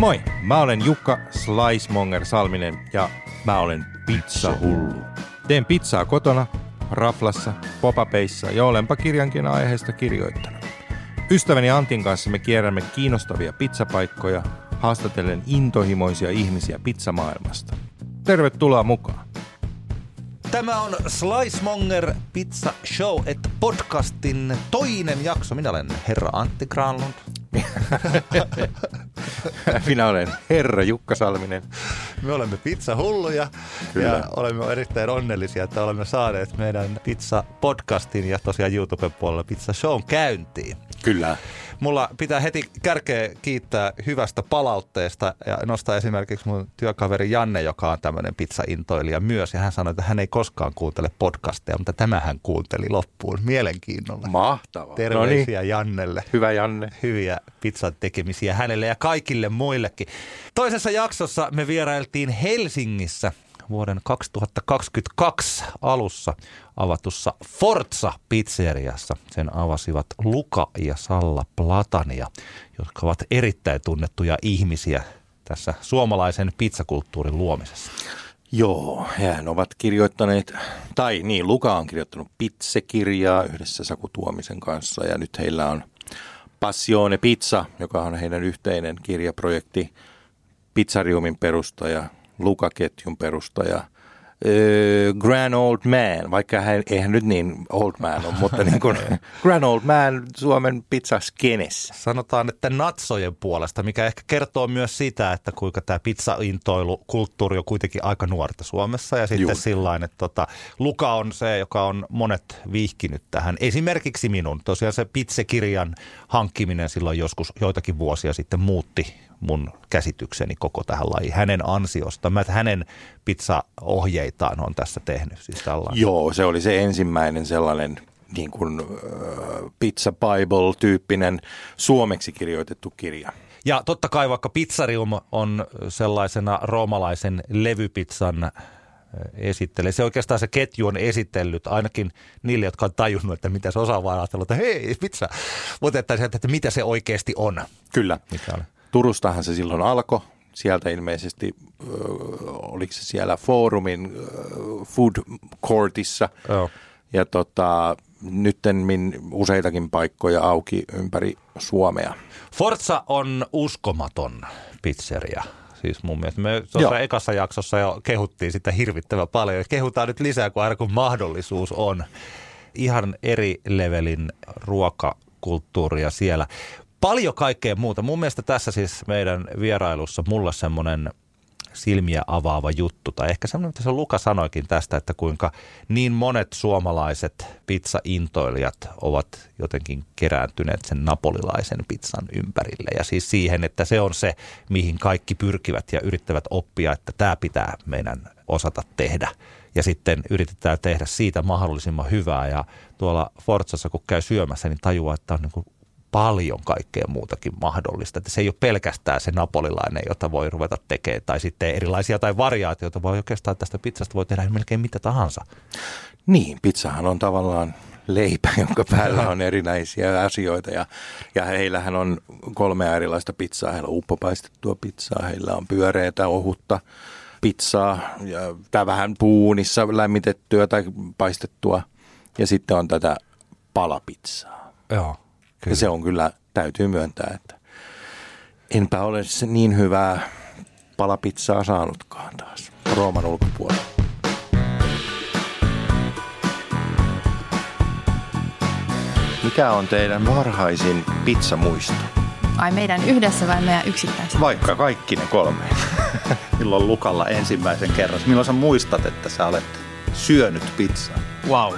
Moi, mä olen Jukka Slicemonger Salminen ja mä olen pizzahullu. Teen pizzaa kotona, raflassa, popapeissa ja olenpa kirjankin aiheesta kirjoittanut. Ystäväni Antin kanssa me kierrämme kiinnostavia pizzapaikkoja, haastatellen intohimoisia ihmisiä pizzamaailmasta. Tervetuloa mukaan! Tämä on Slicemonger Pizza Show et podcastin toinen jakso. Minä olen herra Antti Granlund. Minä olen herra Jukka Salminen. Me olemme pizzahulluja Kyllä. ja olemme erittäin onnellisia, että olemme saaneet meidän pizza-podcastin ja tosiaan YouTuben puolella Pizza Show käyntiin. Kyllä. Mulla pitää heti kärkeä kiittää hyvästä palautteesta ja nostaa esimerkiksi mun työkaveri Janne, joka on tämmöinen pizza-intoilija myös. Ja hän sanoi, että hän ei koskaan kuuntele podcasteja, mutta tämä hän kuunteli loppuun mielenkiinnolla. Mahtavaa. Terveisiä Jannelle. Hyvä Janne. Hyviä pizzan tekemisiä hänelle ja kaikille muillekin. Toisessa jaksossa me vierailtiin Helsingissä vuoden 2022 alussa avatussa Forza pizzeriassa. Sen avasivat Luka ja Salla Platania, jotka ovat erittäin tunnettuja ihmisiä tässä suomalaisen pizzakulttuurin luomisessa. Joo, hän ovat kirjoittaneet, tai niin, Luka on kirjoittanut Pitse-kirjaa yhdessä Saku Tuomisen kanssa ja nyt heillä on Passione Pizza, joka on heidän yhteinen kirjaprojekti, Pizzariumin perustaja, Luka-ketjun perustaja, öö, Grand Old Man, vaikka hän, eihän nyt niin old man ole, mutta niin kuin Grand Old Man Suomen pizzaskenessä. Sanotaan, että natsojen puolesta, mikä ehkä kertoo myös sitä, että kuinka tämä pizzaintoilu kulttuuri on kuitenkin aika nuorta Suomessa. Ja sitten Juuri. sillain, että tota, Luka on se, joka on monet viihkinyt tähän. Esimerkiksi minun. Tosiaan se pizzekirjan hankkiminen silloin joskus joitakin vuosia sitten muutti mun käsitykseni koko tähän lajiin. Hänen ansiosta. Mä hänen pizzaohjeitaan on tässä tehnyt. Siis tällainen. Joo, se oli se ensimmäinen sellainen niin kuin, äh, Pizza Bible-tyyppinen suomeksi kirjoitettu kirja. Ja totta kai vaikka Pizzarium on sellaisena roomalaisen levypizzan esittelee. Se oikeastaan se ketju on esitellyt ainakin niille, jotka on tajunnut, että mitä se osaa vaan ajatella, että hei, pizza. Mutta että, että mitä se oikeasti on. Kyllä. Mikä on. Turustahan se silloin alkoi. Sieltä ilmeisesti, äh, oliko se siellä Foorumin äh, food courtissa. Joo. Ja tota, nyttemmin useitakin paikkoja auki ympäri Suomea. Forza on uskomaton pizzeria. Siis mun mielestä me tuossa Joo. ekassa jaksossa jo kehuttiin sitä hirvittävän paljon. Kehutaan nyt lisää, kun aina kun mahdollisuus on. Ihan eri levelin ruokakulttuuria siellä. Paljon kaikkea muuta. Mun mielestä tässä siis meidän vierailussa mulla semmoinen silmiä avaava juttu. Tai ehkä semmoinen, mitä se Luka sanoikin tästä, että kuinka niin monet suomalaiset pizzaintoilijat ovat jotenkin kerääntyneet sen napolilaisen pizzan ympärille. Ja siis siihen, että se on se, mihin kaikki pyrkivät ja yrittävät oppia, että tämä pitää meidän osata tehdä. Ja sitten yritetään tehdä siitä mahdollisimman hyvää. Ja tuolla Forzassa, kun käy syömässä, niin tajuaa, että on niin paljon kaikkea muutakin mahdollista. Että se ei ole pelkästään se napolilainen, jota voi ruveta tekemään, tai sitten erilaisia tai variaatioita, voi oikeastaan tästä pizzasta voi tehdä melkein mitä tahansa. Niin, pizzahan on tavallaan leipä, jonka päällä on erinäisiä asioita ja, ja heillähän on kolmea erilaista pizzaa. Heillä on uppopaistettua pizzaa, heillä on pyöreätä, ohutta pizzaa ja tää vähän puunissa lämmitettyä tai paistettua ja sitten on tätä palapizzaa. Joo. Ja se on kyllä, täytyy myöntää, että enpä ole se niin hyvää palapizzaa saanutkaan taas Rooman ulkopuolella. Mikä on teidän varhaisin pizzamuisto? Ai meidän yhdessä vai meidän yksittäisen? Vaikka kaikki ne kolme. Milloin Lukalla ensimmäisen kerran? Milloin sä muistat, että sä olet syönyt pizzaa? Wow.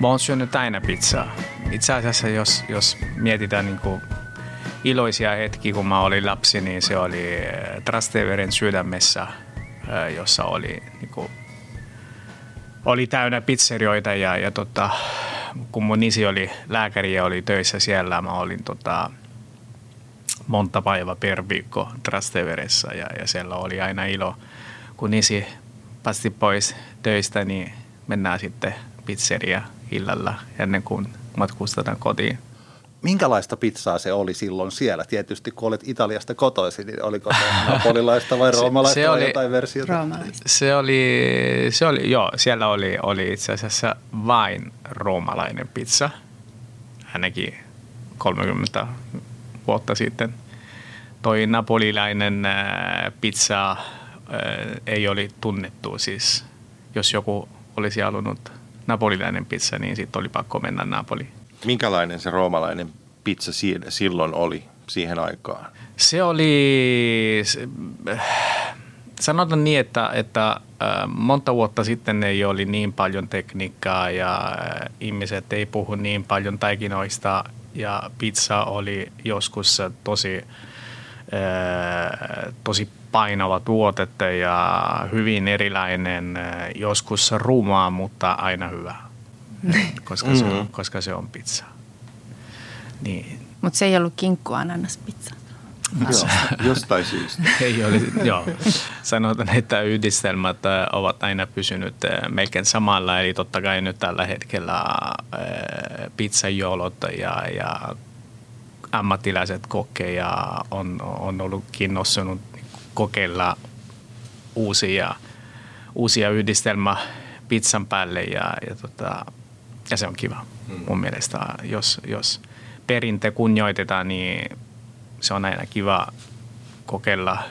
Mä oon syönyt aina pizzaa. Itse asiassa, jos, jos mietitään niin kuin iloisia hetki, kun mä olin lapsi, niin se oli eh, Trasteveren sydämessä, eh, jossa oli, niin kuin, oli täynnä pizzerioita ja, ja tota, kun mun isi oli lääkäri ja oli töissä siellä, mä olin tota, monta päivää per viikko Trasteveressä ja, ja siellä oli aina ilo, kun isi päästi pois töistä, niin mennään sitten pizzeria illalla ennen kuin matkustetaan kotiin. Minkälaista pizzaa se oli silloin siellä? Tietysti kun olet Italiasta kotoisin, niin oliko se napolilaista vai roomalaista se vai oli- jotain versiota? Roomalaista. Se oli, se oli, joo, siellä oli, oli itse asiassa vain roomalainen pizza, ainakin 30 vuotta sitten. Toi napolilainen äh, pizza äh, ei oli tunnettu, siis jos joku olisi halunnut napolilainen pizza, niin sitten oli pakko mennä Napoliin. Minkälainen se roomalainen pizza si- silloin oli siihen aikaan? Se oli, sanotaan niin, että, että monta vuotta sitten ei oli niin paljon tekniikkaa ja ihmiset ei puhu niin paljon taikinoista ja pizza oli joskus tosi, tosi painava tuotetta ja hyvin erilainen, äh, joskus rumaa, mutta aina hyvä, koska, se on, koska se on pizza. Niin, Mutta se ei ollut kinkku ananaspizza. Joo, jostain syystä. ei olisi, joo. Sanotaan, että yhdistelmät äh, ovat aina pysynyt äh, melkein samalla, eli totta kai nyt tällä hetkellä pizzajoulot ja, ja ammattilaiset kokeja on, on ollut kiinnostunut kokeilla uusia, uusia yhdistelmä pizzan päälle ja, ja, tota, ja se on kiva mun mielestä. Jos, jos perinte kunnioitetaan, niin se on aina kiva kokeilla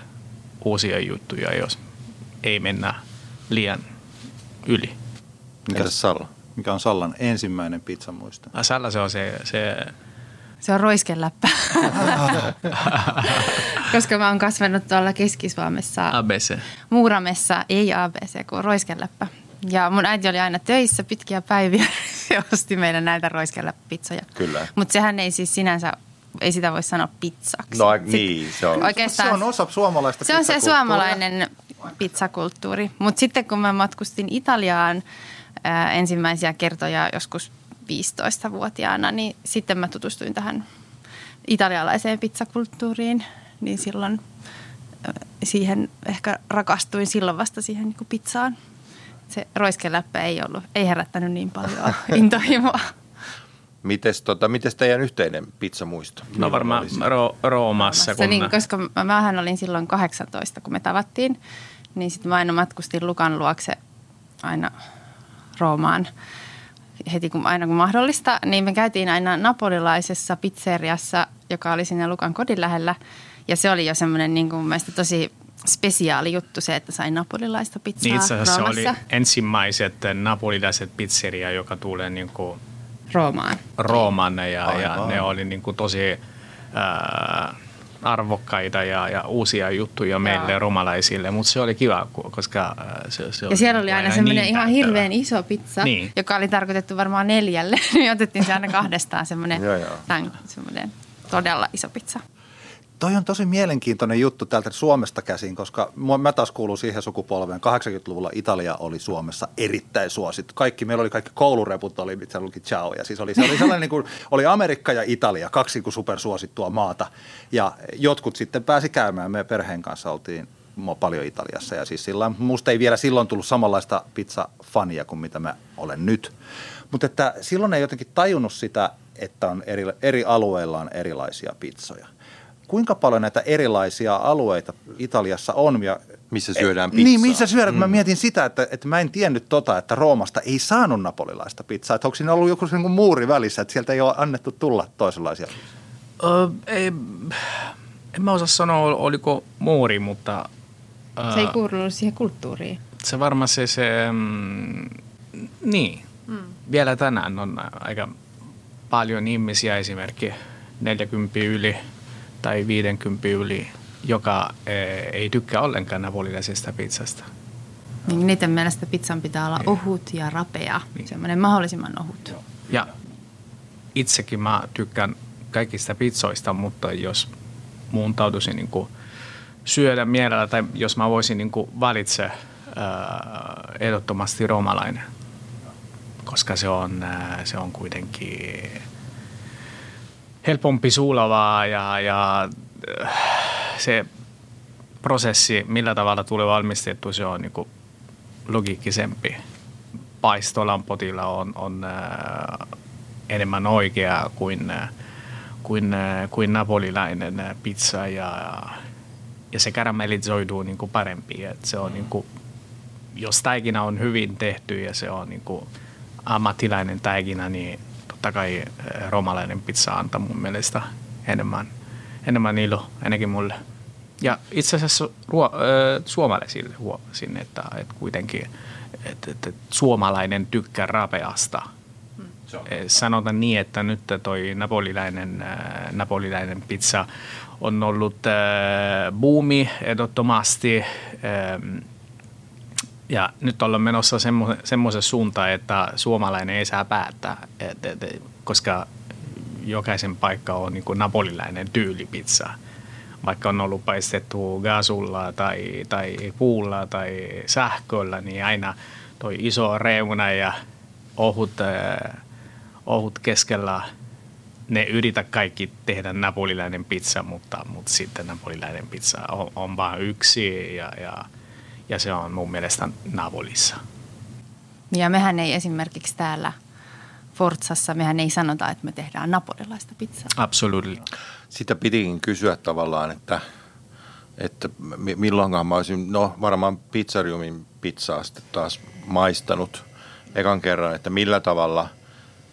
uusia juttuja, jos ei mennä liian yli. Mikäs Salla? Mikä on Sallan ensimmäinen pizzamuisto? Salla se on se, se Se on roiskeläppä. Koska mä oon kasvanut tuolla Keski-Suomessa ABC. Muuramessa, ei ABC, kuin roiskeläppä. Ja mun äiti oli aina töissä pitkiä päiviä ja osti meille näitä roiskeläppäpizzoja. Kyllä. Mutta sehän ei siis sinänsä, ei sitä voi sanoa pizzaksi. No Sit niin, se on. Oikeastaan Se on osa suomalaista se on se suomalainen pizzakulttuuri. Mutta sitten kun mä matkustin Italiaan ää, ensimmäisiä kertoja joskus 15-vuotiaana, niin sitten mä tutustuin tähän italialaiseen pizzakulttuuriin. Niin silloin siihen ehkä rakastuin silloin vasta siihen niin kuin pizzaan. Se roiskeläppä ei ollut, ei herättänyt niin paljon intohimoa. Mites, tota, mites teidän yhteinen pizzamuisto? No varmaan? Ro- Roomassa. Se, niin, koska mä- mähän olin silloin 18, kun me tavattiin, niin sitten mä aina matkustin Lukan luokse aina Roomaan heti kun, aina kun mahdollista. Niin me käytiin aina napolilaisessa pizzeriassa, joka oli siinä Lukan kodin lähellä. Ja se oli jo semmoinen niin kuin mun mielestä tosi spesiaali juttu se, että sai napolilaista pizzaa Niin itse asiassa se oli ensimmäiset napolilaiset pizzeria, joka tulee niin kuin Roomaan. Rooman ja, ja ne oli niin kuin tosi ää, arvokkaita ja, ja uusia juttuja meille romalaisille, mutta se oli kiva, koska ää, se, se Ja siellä oli aina semmoinen niin ihan täyttävä. hirveän iso pizza, Niin. joka oli tarkoitettu varmaan neljälle. Niin otettiin se aina kahdestaan semmoinen todella iso pizza. Toi on tosi mielenkiintoinen juttu täältä Suomesta käsin, koska mä taas kuulun siihen sukupolveen. 80-luvulla Italia oli Suomessa erittäin suosittu. Kaikki, meillä oli kaikki koulureput, oli mitä luki ciao. Ja siis oli, se oli sellainen niin kuin, oli Amerikka ja Italia, kaksi niin kuin supersuosittua maata. Ja jotkut sitten pääsi käymään. Me perheen kanssa oltiin paljon Italiassa. Ja siis sillä musta ei vielä silloin tullut samanlaista pizza-fania kuin mitä mä olen nyt. Mutta että silloin ei jotenkin tajunnut sitä, että on eri, eri alueilla on erilaisia pizzoja kuinka paljon näitä erilaisia alueita Italiassa on. Ja, Missä syödään Niin, pizzaa. missä syödään. Mm. Mä mietin sitä, että, että mä en tiennyt tota, että Roomasta ei saanut napolilaista pizzaa. Että onko siinä ollut joku sen kuin muuri välissä, että sieltä ei ole annettu tulla toisenlaisia. Ö, ei, en mä osaa sanoa, oliko muuri, mutta Se ei kuulunut siihen kulttuuriin. se varmaan se, se mm, niin, mm. vielä tänään on aika paljon ihmisiä esimerkiksi 40 yli tai 50 yli, joka eh, ei tykkää ollenkaan napolilaisesta pizzasta. Niin niiden mielestä pizzan pitää olla ohut ja rapea. Niin. Semmoinen mahdollisimman ohut. Ja itsekin mä tykkään kaikista pizzoista, mutta jos muun tautuisi niin kuin syödä mielellä tai jos mä voisin niin kuin valitse ää, ehdottomasti roomalainen, koska se on, ää, se on kuitenkin helpompi suulavaa ja, ja äh, se prosessi, millä tavalla tulee valmistettu, se on niin logiikkisempi. Paistolampotilla on, on äh, enemmän oikea kuin, äh, kuin, äh, kuin napolilainen pizza ja, ja se karamellisoiduu niin parempi. Et se on niin kuin, jos taikina on hyvin tehty ja se on niin kuin ammattilainen taikina, niin totta kai eh, romalainen pizza antaa mun mielestä enemmän, enemmän ilo, ainakin mulle. Ja itse asiassa ruo, äh, suomalaisille huomasin, että, että kuitenkin että, että suomalainen tykkää rapeasta. Hmm. Sanotaan niin, että nyt toi napolilainen, napolilainen pizza on ollut äh, buumi ehdottomasti. Äh, ja nyt ollaan menossa semmoisen suuntaan, että suomalainen ei saa päättää, et, et, et, koska jokaisen paikka on niin napolilainen tyylipizza. Vaikka on ollut paistettu gasulla tai, tai puulla tai sähköllä, niin aina toi iso reuna ja ohut, äh, ohut keskellä ne yritä kaikki tehdä napolilainen pizza, mutta, mutta sitten napolilainen pizza on, on vain yksi ja, ja – ja se on mun mielestä Napolissa. Ja mehän ei esimerkiksi täällä Forzassa, mehän ei sanota, että me tehdään napolilaista pizzaa. Absolutely. Sitä pitikin kysyä tavallaan, että, että milloinkaan mä olisin, no varmaan pizzariumin pizzaa sitten taas maistanut ekan kerran, että millä tavalla,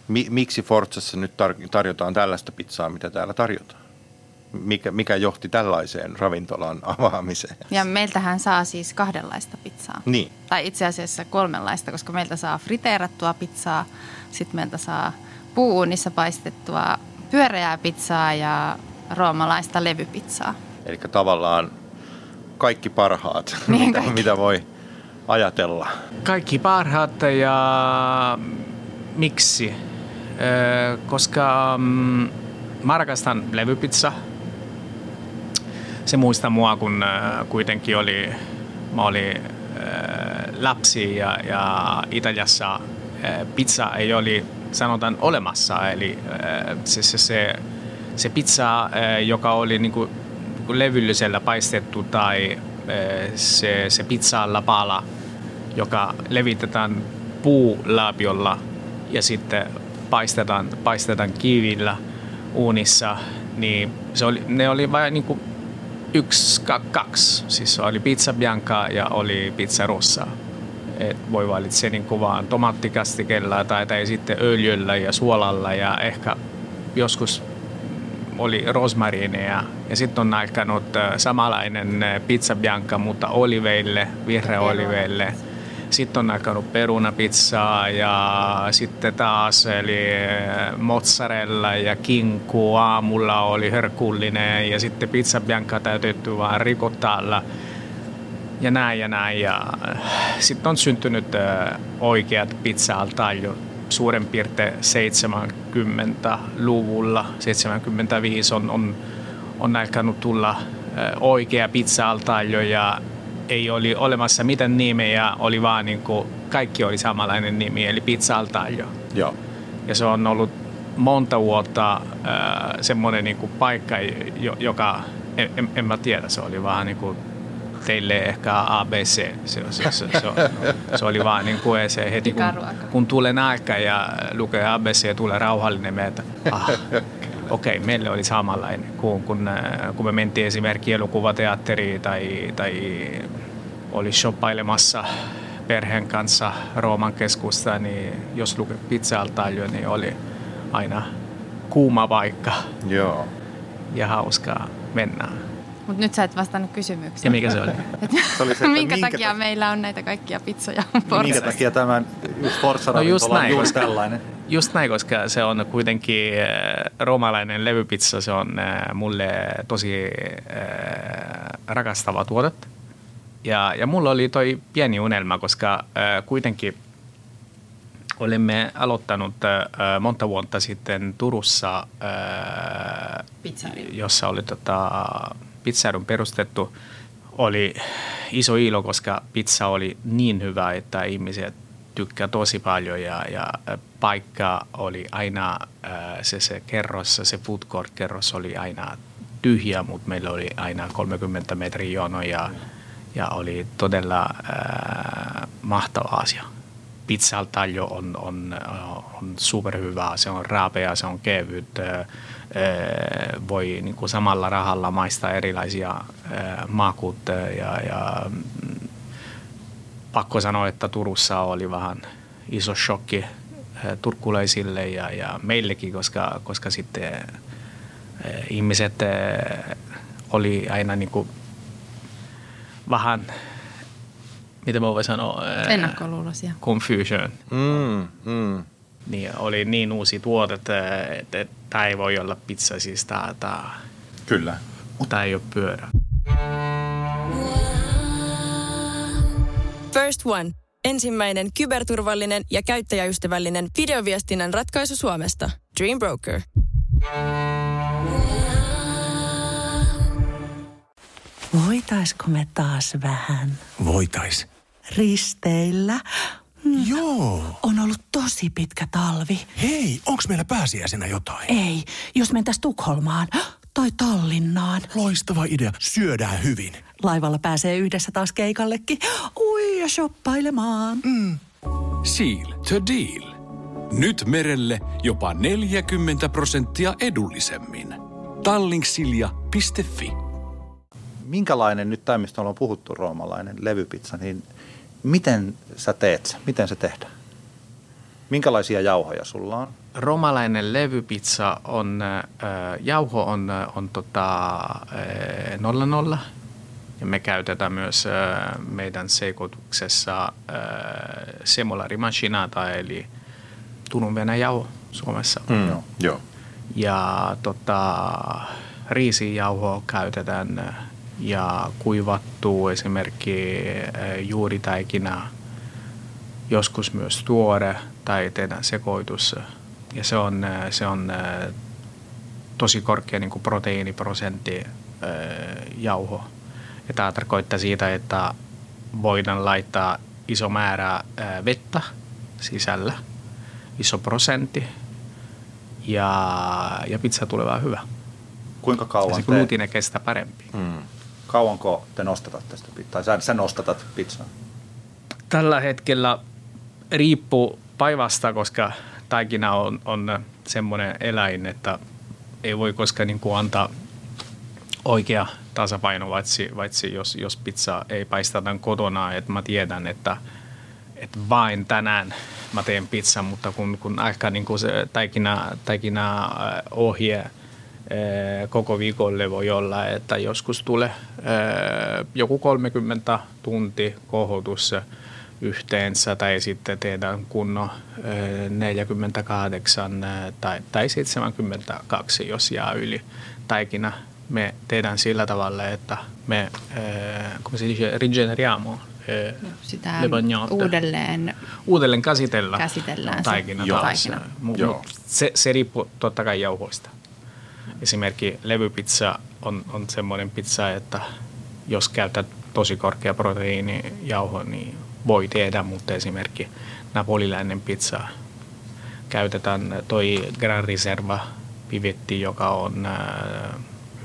mi, miksi Forzassa nyt tar- tarjotaan tällaista pizzaa, mitä täällä tarjotaan? Mikä, mikä johti tällaiseen ravintolan avaamiseen. Ja meiltähän saa siis kahdenlaista pizzaa. Niin. Tai itse asiassa kolmenlaista, koska meiltä saa friteerattua pizzaa, sitten meiltä saa puuunissa paistettua pyöreää pizzaa ja roomalaista levypizzaa. Eli tavallaan kaikki parhaat, niin mitä, kaikki. mitä voi ajatella. Kaikki parhaat ja miksi? koska mm, mä rakastan levypizza – se muistaa mua, kun äh, kuitenkin oli, mä olin äh, lapsi ja, ja Italiassa äh, pizza ei oli sanotaan olemassa. Eli se, se, se, se pizza, joka oli niin kuin, levyllisellä paistettu tai se, se pizza pala, joka levitetään puulapiolla ja sitten paistetaan, paistetaan kivillä uunissa, niin se oli, ne oli vain niin kuin yksi, kaksi. Siis oli pizza bianca ja oli pizza rossa. Et voi valitse niin vaan tomaattikastikella tai, tai sitten öljyllä ja suolalla ja ehkä joskus oli rosmariineja. Ja sitten on alkanut samanlainen pizza bianca, mutta oliveille, vihreä oliveille sitten on alkanut perunapizzaa ja sitten taas eli mozzarella ja kinku aamulla oli herkullinen ja sitten pizza bianca täytetty vaan rikottalla ja näin ja näin. Ja sitten on syntynyt oikeat pizza-altaajut suurin piirtein 70-luvulla, 75 on, on, on alkanut tulla oikea pizza-altajo ja ei oli olemassa mitään nimeä, oli vaan niin kuin, kaikki oli samanlainen nimi, eli Pizza Altajo. Joo. Ja se on ollut monta vuotta äh, semmoinen niin kuin paikka, joka, en, en, en mä tiedä, se oli vaan niin kuin teille ehkä ABC. Se, se, se, se, se oli vaan niin kuin se heti, kun, kun tulee nälkä ja lukee ABC ja tulee rauhallinen mieltä. Ah, okei, okay, meille oli samanlainen, kun, kun, äh, kun me mentiin esimerkiksi elokuvateatteriin tai, tai oli shoppailemassa perheen kanssa Rooman keskusta, niin jos luki pizza niin oli aina kuuma paikka. Joo. Ja hauskaa mennä. Mutta nyt sä et vastannut kysymykseen. Ja mikä se oli? se oli se, minkä, minkä takia meillä on näitä kaikkia pizzoja Minkä takia tämän Forza no just näin, on juuri koska, tällainen? Just näin, koska se on kuitenkin äh, roomalainen levypizza, se on äh, mulle tosi äh, rakastava tuote. Ja, ja mulla oli toi pieni unelma, koska äh, kuitenkin olemme aloittanut äh, monta vuotta sitten Turussa, äh, jossa oli tota, pizzerian perustettu. Oli iso ilo, koska pizza oli niin hyvä, että ihmiset tykkää tosi paljon ja, ja paikka oli aina, se, se kerros, se food court kerros oli aina tyhjä, mutta meillä oli aina 30 metrin jono ja, ja oli todella äh, mahtava asia. Pizzaltajo on, on, on superhyvää, se on raapea, se on kevyt, äh, voi niin kuin samalla rahalla maistaa erilaisia äh, maakut ja, ja mm, pakko sanoa, että Turussa oli vähän iso shokki eh, turkulaisille ja, ja meillekin, koska, koska sitten eh, ihmiset eh, oli aina niin kuin vähän, mitä mä voin sanoa? eh, Ennakkoluuloisia. Confusion. Mm, mm. Niin, oli niin uusi tuote, että, että tämä ei voi olla pizza, siis tämä, tämä, Kyllä. tämä ei ole pyörä. First One. Ensimmäinen kyberturvallinen ja käyttäjäystävällinen videoviestinnän ratkaisu Suomesta. Dream Broker. Voitaisko me taas vähän Voitais. risteillä? Hmm, Joo. On ollut tosi pitkä talvi. Hei, onks meillä pääsiäisenä jotain? Ei, jos mentäis Tukholmaan tai Tallinnaan. Loistava idea. Syödään hyvin. Laivalla pääsee yhdessä taas keikallekin. Ui ja shoppailemaan. Seal to deal. Nyt merelle jopa 40 prosenttia edullisemmin. Tallingsilja.fi Minkälainen nyt tämä, mistä ollaan puhuttu, roomalainen levypizza, niin miten sä teet sen? Miten se tehdään? Minkälaisia jauhoja sulla on? romalainen levypizza on, äh, jauho on, on tota, äh, nolla nolla. Ja me käytetään myös äh, meidän sekoituksessa äh, semolarimasinata, eli Turun jauho Suomessa. Mm. Joo. Joo. Ja tota, riisijauhoa käytetään äh, ja kuivattu esimerkiksi äh, juuritaikina, joskus myös tuore tai tehdään sekoitus. Ja se on, äh, se on äh, tosi korkea niin kuin proteiiniprosentti jauho. Ja tämä tarkoittaa siitä, että voidaan laittaa iso määrä vettä sisällä, iso prosentti, ja, ja pizza tulee vähän hyvä. Kuinka Ja kauan se te, glutine kestää parempi. Mm. Kauanko te nostatat tästä, tai sä, sä nostatat pizzaa? Tällä hetkellä riippuu päivästä, koska taikina on, on semmoinen eläin, että ei voi koskaan niin kuin antaa oikea tasapaino, paitsi, paitsi jos, jos pizza ei paisteta kotona, että mä tiedän, että, että vain tänään mä teen pizzan, mutta kun, kun aika niin kuin se taikina, taikina äh, ohje koko viikolle voi olla, että joskus tulee äh, joku 30 tunti kohotus yhteensä tai sitten tehdään kunnon äh, 48 äh, tai, tai 72, jos jää yli taikina. Me tehdään sillä tavalla, että me, come si dice, rigeneriamo äh, Sitä le bagnotte uudelleen uudelleen käsitellä Käsitellään se taikina taas. taikina. Joo. Se, se riippuu totta kai jauhoista. Esimerkiksi levypizza on, on semmoinen pizza, että jos käytät tosi korkea proteiinijauho, niin voi tehdä, mutta esimerkiksi napolilainen pizza käytetään toi Gran Reserva pivetti, joka on äh,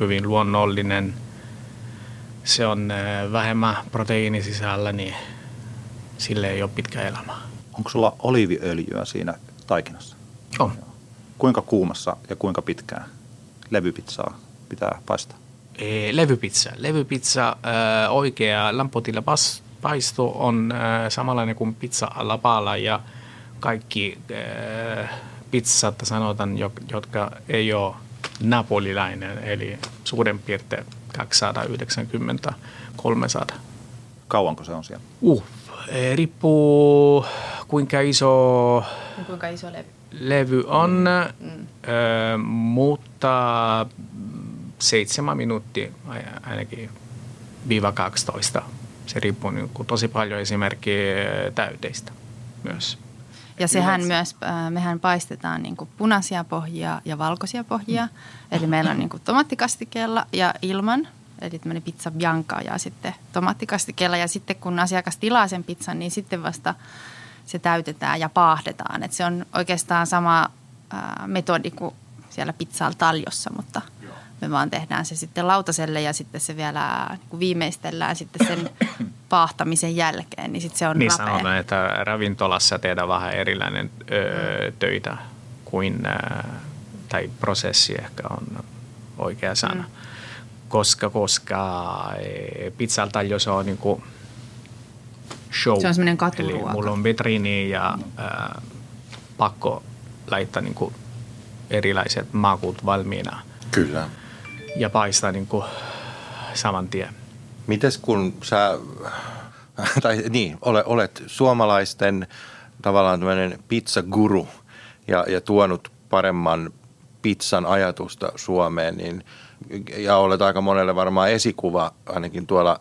hyvin luonnollinen. Se on äh, vähemmän proteiini sisällä, niin sille ei ole pitkä elämä. Onko sulla oliiviöljyä siinä taikinassa? On. Kuinka kuumassa ja kuinka pitkään levypizzaa pitää paistaa? Eh, levypizza. Levypizza, äh, oikea lämpötila pas- paisto on äh, samanlainen kuin pizza lapalla ja kaikki äh, pizzat sanotaan, jo- jotka ei ole napolilainen, eli suurin piirtein 290-300. Kauanko se on siellä? Uh, riippuu kuinka iso Kuinka iso levy? Levy on, mm. ö, mutta seitsemän minuuttia ai- ainakin viiva 12. Se riippuu niin kuin tosi paljon esimerkiksi täyteistä myös. Ja sehän myös, äh, mehän paistetaan niin kuin punaisia pohjia ja valkoisia pohjia. Eli meillä on niin kuin tomaattikastikella ja ilman, eli tämmöinen pizza bianca ja sitten tomaattikastikella. Ja sitten kun asiakas tilaa sen pizzan, niin sitten vasta se täytetään ja paahdetaan. Et se on oikeastaan sama äh, metodi kuin siellä pizzalla taljossa, mutta me vaan tehdään se sitten lautaselle ja sitten se vielä niin kuin viimeistellään sitten sen paahtamisen jälkeen, niin sitten se on Niin rapea. sanotaan, että ravintolassa tehdään vähän erilainen ö, töitä kuin, tai prosessi ehkä on oikea sana. Mm. Koska, koska eh, pizzalta jos on niinku show. Se on semmoinen Eli katuruoka. mulla on vitriini ja ö, pakko laittaa niinku erilaiset makut valmiina Kyllä. ja paistaa niinku saman tien. Mites kun sä, tai niin, ole, olet suomalaisten tavallaan tämmöinen pizzaguru ja, ja tuonut paremman pizzan ajatusta Suomeen, niin, ja olet aika monelle varmaan esikuva, ainakin tuolla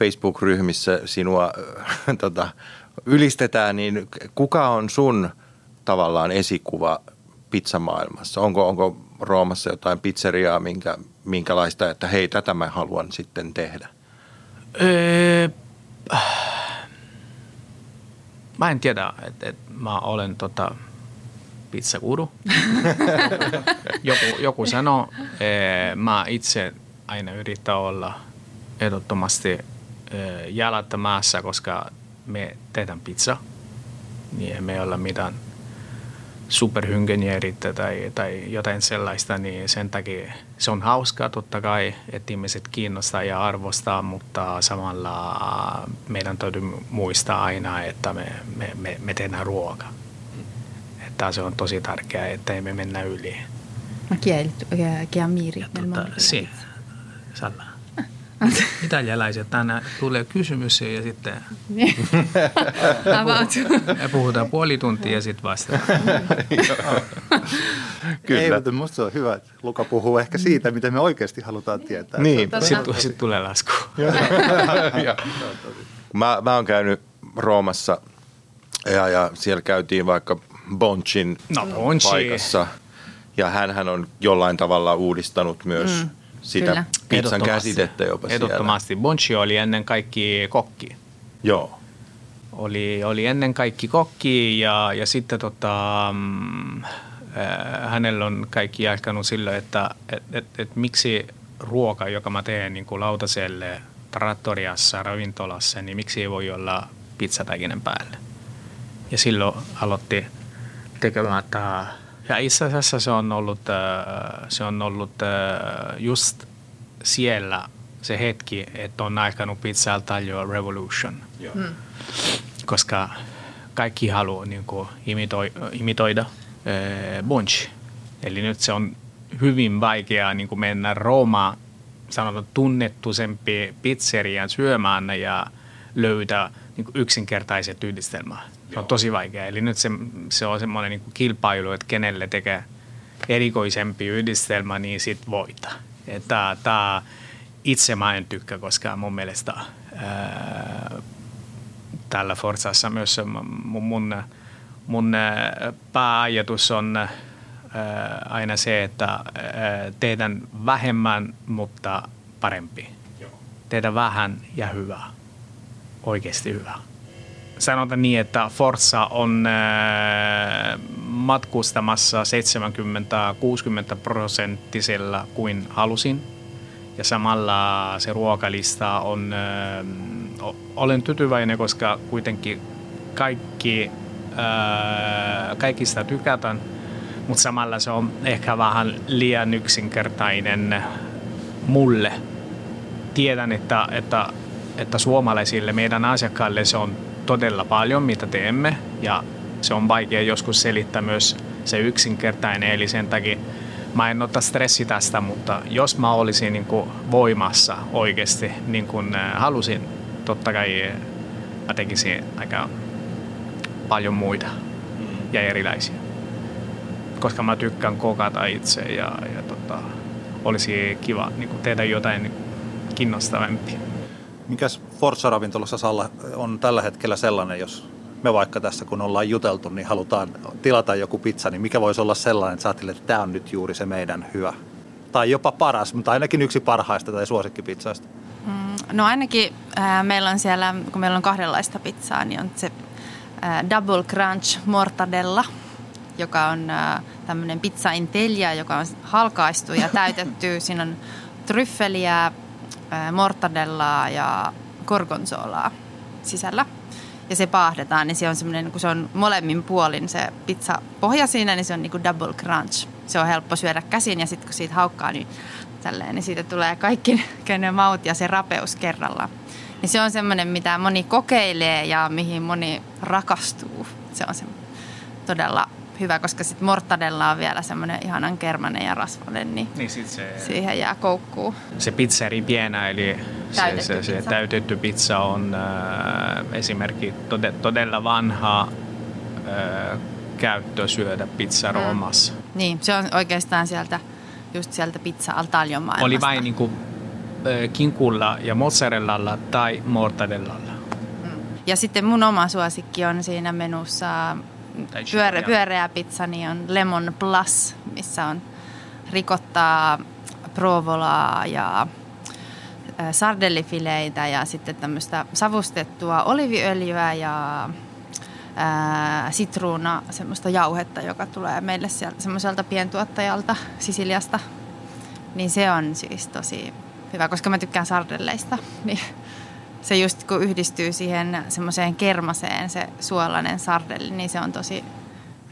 Facebook-ryhmissä sinua äh, tota, ylistetään, niin kuka on sun tavallaan esikuva pizzamaailmassa? Onko, onko Roomassa jotain pizzeriaa, minkä, minkälaista, että hei, tätä mä haluan sitten tehdä? Öö, mä en tiedä, että et mä olen tota pizzaguru. joku, joku sanoo, ee, mä itse aina yritän olla ehdottomasti ee, jäljittämässä, koska me tehdään pizza. Niin emme olla mitään superhyngenjärittä tai, tai jotain sellaista, niin sen takia se on hauskaa totta kai, että ihmiset kiinnostaa ja arvostaa, mutta samalla meidän täytyy muistaa aina, että me, me, me, me tehdään ruokaa. Että se on tosi tärkeää, että emme mennä yli. Ma chi è il tuo, chi chi Amiri? nel mondo della si, pizza? Salla. Italialaiset aina tulee kysymys ja sitten me puhutaan puoli tuntia ja sitten vasta. Kyllä. Ei, mutta musta se on hyvä, että Luka puhuu ehkä siitä, mitä me oikeasti halutaan tietää. Niin. Sitten sit tulee lasku. Mä, mä oon käynyt Roomassa ja, ja siellä käytiin vaikka Bonchin No, Bonchi. paikassa. Ja hän on jollain tavalla uudistanut myös mm, sitä kyllä. pizzan käsitettä jopa Ehdottomasti. Bonchi oli ennen kaikki kokki. siellä. Joo. Oli, oli ennen kaikki kokki ja, ja sitten tota, mm, äh, hänellä on kaikki jatkanut sillä, että et, et, et miksi ruoka, joka mä teen niin kuin lautaselle, trattoriassa, ravintolassa, niin miksi ei voi olla pizzatäkinen päälle. Ja silloin aloitti tekemään. Ja itse asiassa se on ollut, äh, se on ollut äh, just siellä se hetki, että on aikanut pizzalta jo revolution. Mm. Koska kaikki haluaa niin kuin, imitoi, imitoida äh, bunch. Eli nyt se on hyvin vaikeaa niin kuin mennä Roomaan, sanotaan tunnettuisempi pizzerian syömään ja löytää niin kuin yksinkertaiset yhdistelmät. Se on tosi vaikea. Eli nyt se, se on semmoinen niin kilpailu, että kenelle tekee erikoisempi yhdistelmä, niin sit voita. Tämä itse mä en tykkää, koska mun mielestä ää, tällä Forzassa myös mun, mun, mun ää, pääajatus on ää, aina se, että ää, tehdään vähemmän, mutta parempi. Tehdään vähän ja hyvä. Oikeasti hyvä. Sanotaan niin, että Forza on ää, matkustamassa 70-60 prosenttisella kuin halusin. Ja samalla se ruokalista on, o- olen tyytyväinen, koska kuitenkin kaikki, ää, kaikista tykätään, mutta samalla se on ehkä vähän liian yksinkertainen mulle. Tiedän, että, että, että suomalaisille, meidän asiakkaille se on todella paljon, mitä teemme, ja se on vaikea joskus selittää myös se yksinkertainen, eli sen takia mä en ota stressi tästä, mutta jos mä olisin niin kuin voimassa oikeasti niin kuin halusin, totta kai mä tekisin aika paljon muita ja erilaisia. Koska mä tykkään kokata itse ja, ja tota, olisi kiva niin kuin tehdä jotain kiinnostavampia. Mikäs Forza-ravintolassa Salla on tällä hetkellä sellainen, jos me vaikka tässä kun ollaan juteltu, niin halutaan tilata joku pizza, niin mikä voisi olla sellainen, että sä että tämä on nyt juuri se meidän hyvä? Tai jopa paras, mutta ainakin yksi parhaista tai suosikkipizzoista. No ainakin äh, meillä on siellä, kun meillä on kahdenlaista pizzaa, niin on se äh, Double Crunch Mortadella, joka on äh, tämmöinen pizza intelia, joka on halkaistu ja täytetty. Siinä on tryffeliä, mortadellaa ja gorgonzolaa sisällä. Ja se paahdetaan, niin se on semmoinen, kun se on molemmin puolin se pizza pohja siinä, niin se on niin kuin double crunch. Se on helppo syödä käsin ja sitten kun siitä haukkaa, niin tälleen, niin siitä tulee kaikki ne maut ja se rapeus kerralla. Niin se on semmoinen, mitä moni kokeilee ja mihin moni rakastuu. Se on se todella hyvä, koska sitten mortadella on vielä semmoinen ihanan kermanen ja rasvainen, niin, Niin sit se, siihen jää koukkuu. se pizzeri pienä, eli se, Täytetty se, se pizza. täytetty pizza on äh, esimerkki tode, todella vanha äh, käyttö syödä pizza Roomassa. Niin, se on oikeastaan sieltä, just sieltä pizza altaglion maailmasta. Oli vain niin kuin, äh, kinkulla ja mozzarellalla tai mortadellalla. Ja sitten mun oma suosikki on siinä menussa pyöre, chili, pyöreä pizza, niin on Lemon Plus, missä on rikottaa, provolaa ja sardellifileitä ja sitten tämmöistä savustettua oliviöljyä ja ää, sitruuna, semmoista jauhetta, joka tulee meille sieltä semmoiselta pientuottajalta Sisiliasta. Niin se on siis tosi hyvä, koska mä tykkään sardelleista. Niin se just kun yhdistyy siihen semmoiseen kermaseen, se suolainen sardelli, niin se on tosi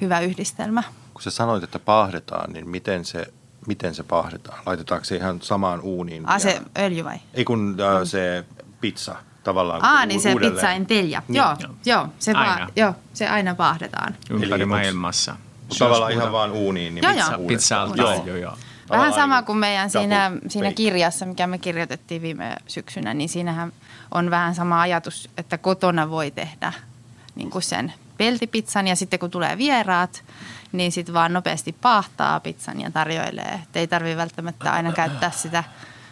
hyvä yhdistelmä. Kun sä sanoit, että paahdetaan, niin miten se, miten se paahdetaan? Laitetaanko se ihan samaan uuniin? Ah, se ja- öljy vai? Ei kun äh, se pizza tavallaan. Aa, u- niin se uudelleen. pizza intelia. Niin. Joo, joo, se Aina. va- joo, se aina paahdetaan. Ympäri maailmassa. Tavallaan ihan vaan uuniin. Niin Joo, pizza joo. uudestaan. Pizza altaglio, joo. joo. Vähän sama niin kuin meidän double siinä, siinä kirjassa, mikä me kirjoitettiin viime syksynä, niin siinähän on vähän sama ajatus, että kotona voi tehdä niin kuin sen peltipizzan ja sitten kun tulee vieraat, niin sitten vaan nopeasti paahtaa pizzan ja tarjoilee. Et ei tarvitse välttämättä aina käyttää sitä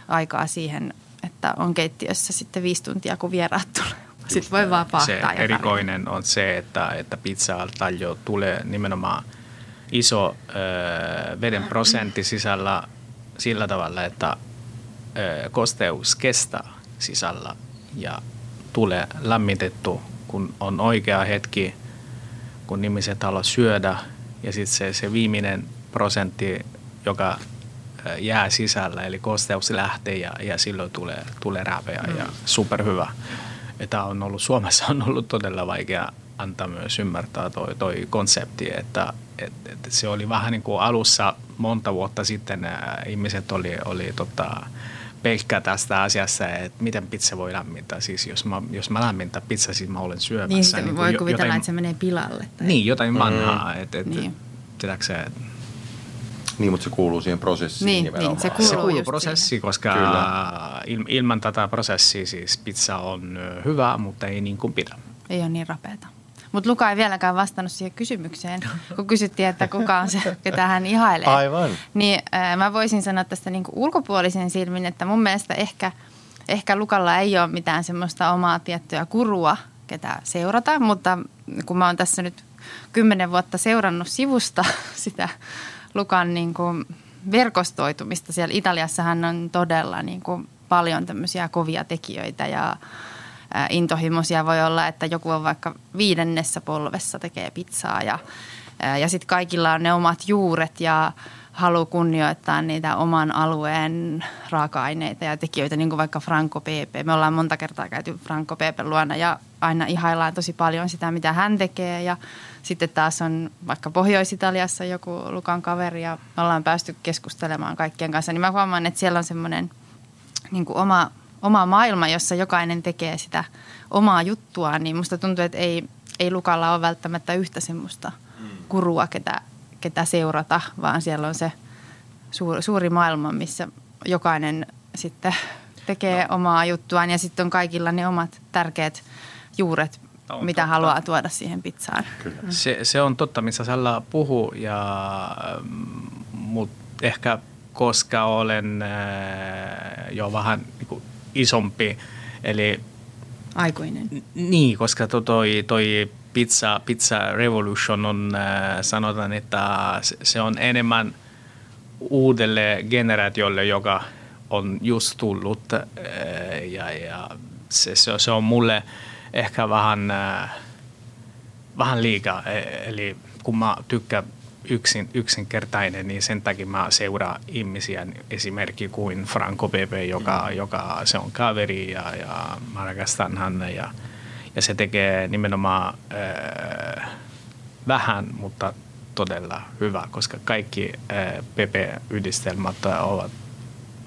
aikaa siihen, että on keittiössä sitten viisi tuntia, kun vieraat tulee. Sitten voi vaan paahtaa se erikoinen on se, että, että pizza altaglio tulee nimenomaan iso ö, veden prosentti sisällä sillä tavalla, että ö, kosteus kestää sisällä ja tulee lämmitetty, kun on oikea hetki, kun ihmiset haluaa syödä ja sitten se, se viimeinen prosentti, joka jää sisällä, eli kosteus lähtee ja, ja silloin tulee, tulee räpeä ja superhyvä. Ja Tämä on ollut, Suomessa on ollut todella vaikea antaa myös ymmärtää toi, toi konsepti, että, että, että se oli vähän niin kuin alussa monta vuotta sitten ihmiset oli, oli tota, pelkkä tästä asiassa, että miten pizza voi lämmittää. Siis jos mä, jos mä lämmitän pizza, siis mä olen syömässä. Niin sitten kuin voi jo- kuvitella, jotain- että se menee pilalle. Tai... Niin, jotain vanhaa. Mm. Et, et, Niin. niin. Tiedätkö se, Niin, mutta se kuuluu siihen prosessiin Niin, nimenomaan. niin, se kuuluu. se kuuluu just prosessi, koska il, ilman tätä prosessia siis pizza on hyvä, mutta ei niin kuin pidä. Ei ole niin rapeata. Mutta Luka ei vieläkään vastannut siihen kysymykseen, kun kysyttiin, että kuka on se, ketä hän ihailee. Aivan. Niin äh, mä voisin sanoa tästä niinku ulkopuolisen silmin, että mun mielestä ehkä, ehkä Lukalla ei ole mitään semmoista omaa tiettyä kurua, ketä seurata, mutta kun mä oon tässä nyt kymmenen vuotta seurannut sivusta sitä Lukan niinku verkostoitumista siellä Italiassahan on todella niinku paljon tämmöisiä kovia tekijöitä ja intohimoisia voi olla, että joku on vaikka viidennessä polvessa tekee pizzaa ja, ja sitten kaikilla on ne omat juuret ja halu kunnioittaa niitä oman alueen raaka-aineita ja tekijöitä, niin kuin vaikka Franco Pepe. Me ollaan monta kertaa käyty Franco Pepe luona ja aina ihaillaan tosi paljon sitä, mitä hän tekee ja sitten taas on vaikka Pohjois-Italiassa joku Lukan kaveri ja me ollaan päästy keskustelemaan kaikkien kanssa, niin mä huomaan, että siellä on semmoinen niin oma, oma maailma, jossa jokainen tekee sitä omaa juttua, niin musta tuntuu, että ei, ei Lukalla ole välttämättä yhtä semmoista kurua, ketä, ketä seurata, vaan siellä on se suuri, suuri maailma, missä jokainen sitten tekee no. omaa juttuaan ja sitten on kaikilla ne omat tärkeät juuret, On mitä totta. haluaa tuoda siihen pizzaan. Kyllä. Se, se on totta, missä Salla puhuu, ja, mutta ehkä koska olen äh, jo vähän niin kuin isompi, eli Aikuinen. Niin, koska to, toi, toi pizza, pizza revolution on, äh, sanotaan, että se on enemmän uudelle generaatiolle, joka on just tullut äh, ja, ja se, se, on mulle ehkä vähän, äh, vähän liikaa. E, eli kun mä tykkään yksin, yksinkertainen, niin sen takia mä seuraan ihmisiä esimerkiksi kuin Franco Pepe, joka, mm. joka se on kaveri ja, ja mä rakastan häntä ja, ja se tekee nimenomaan äh, vähän, mutta todella hyvä, koska kaikki äh, Pepe-yhdistelmät ovat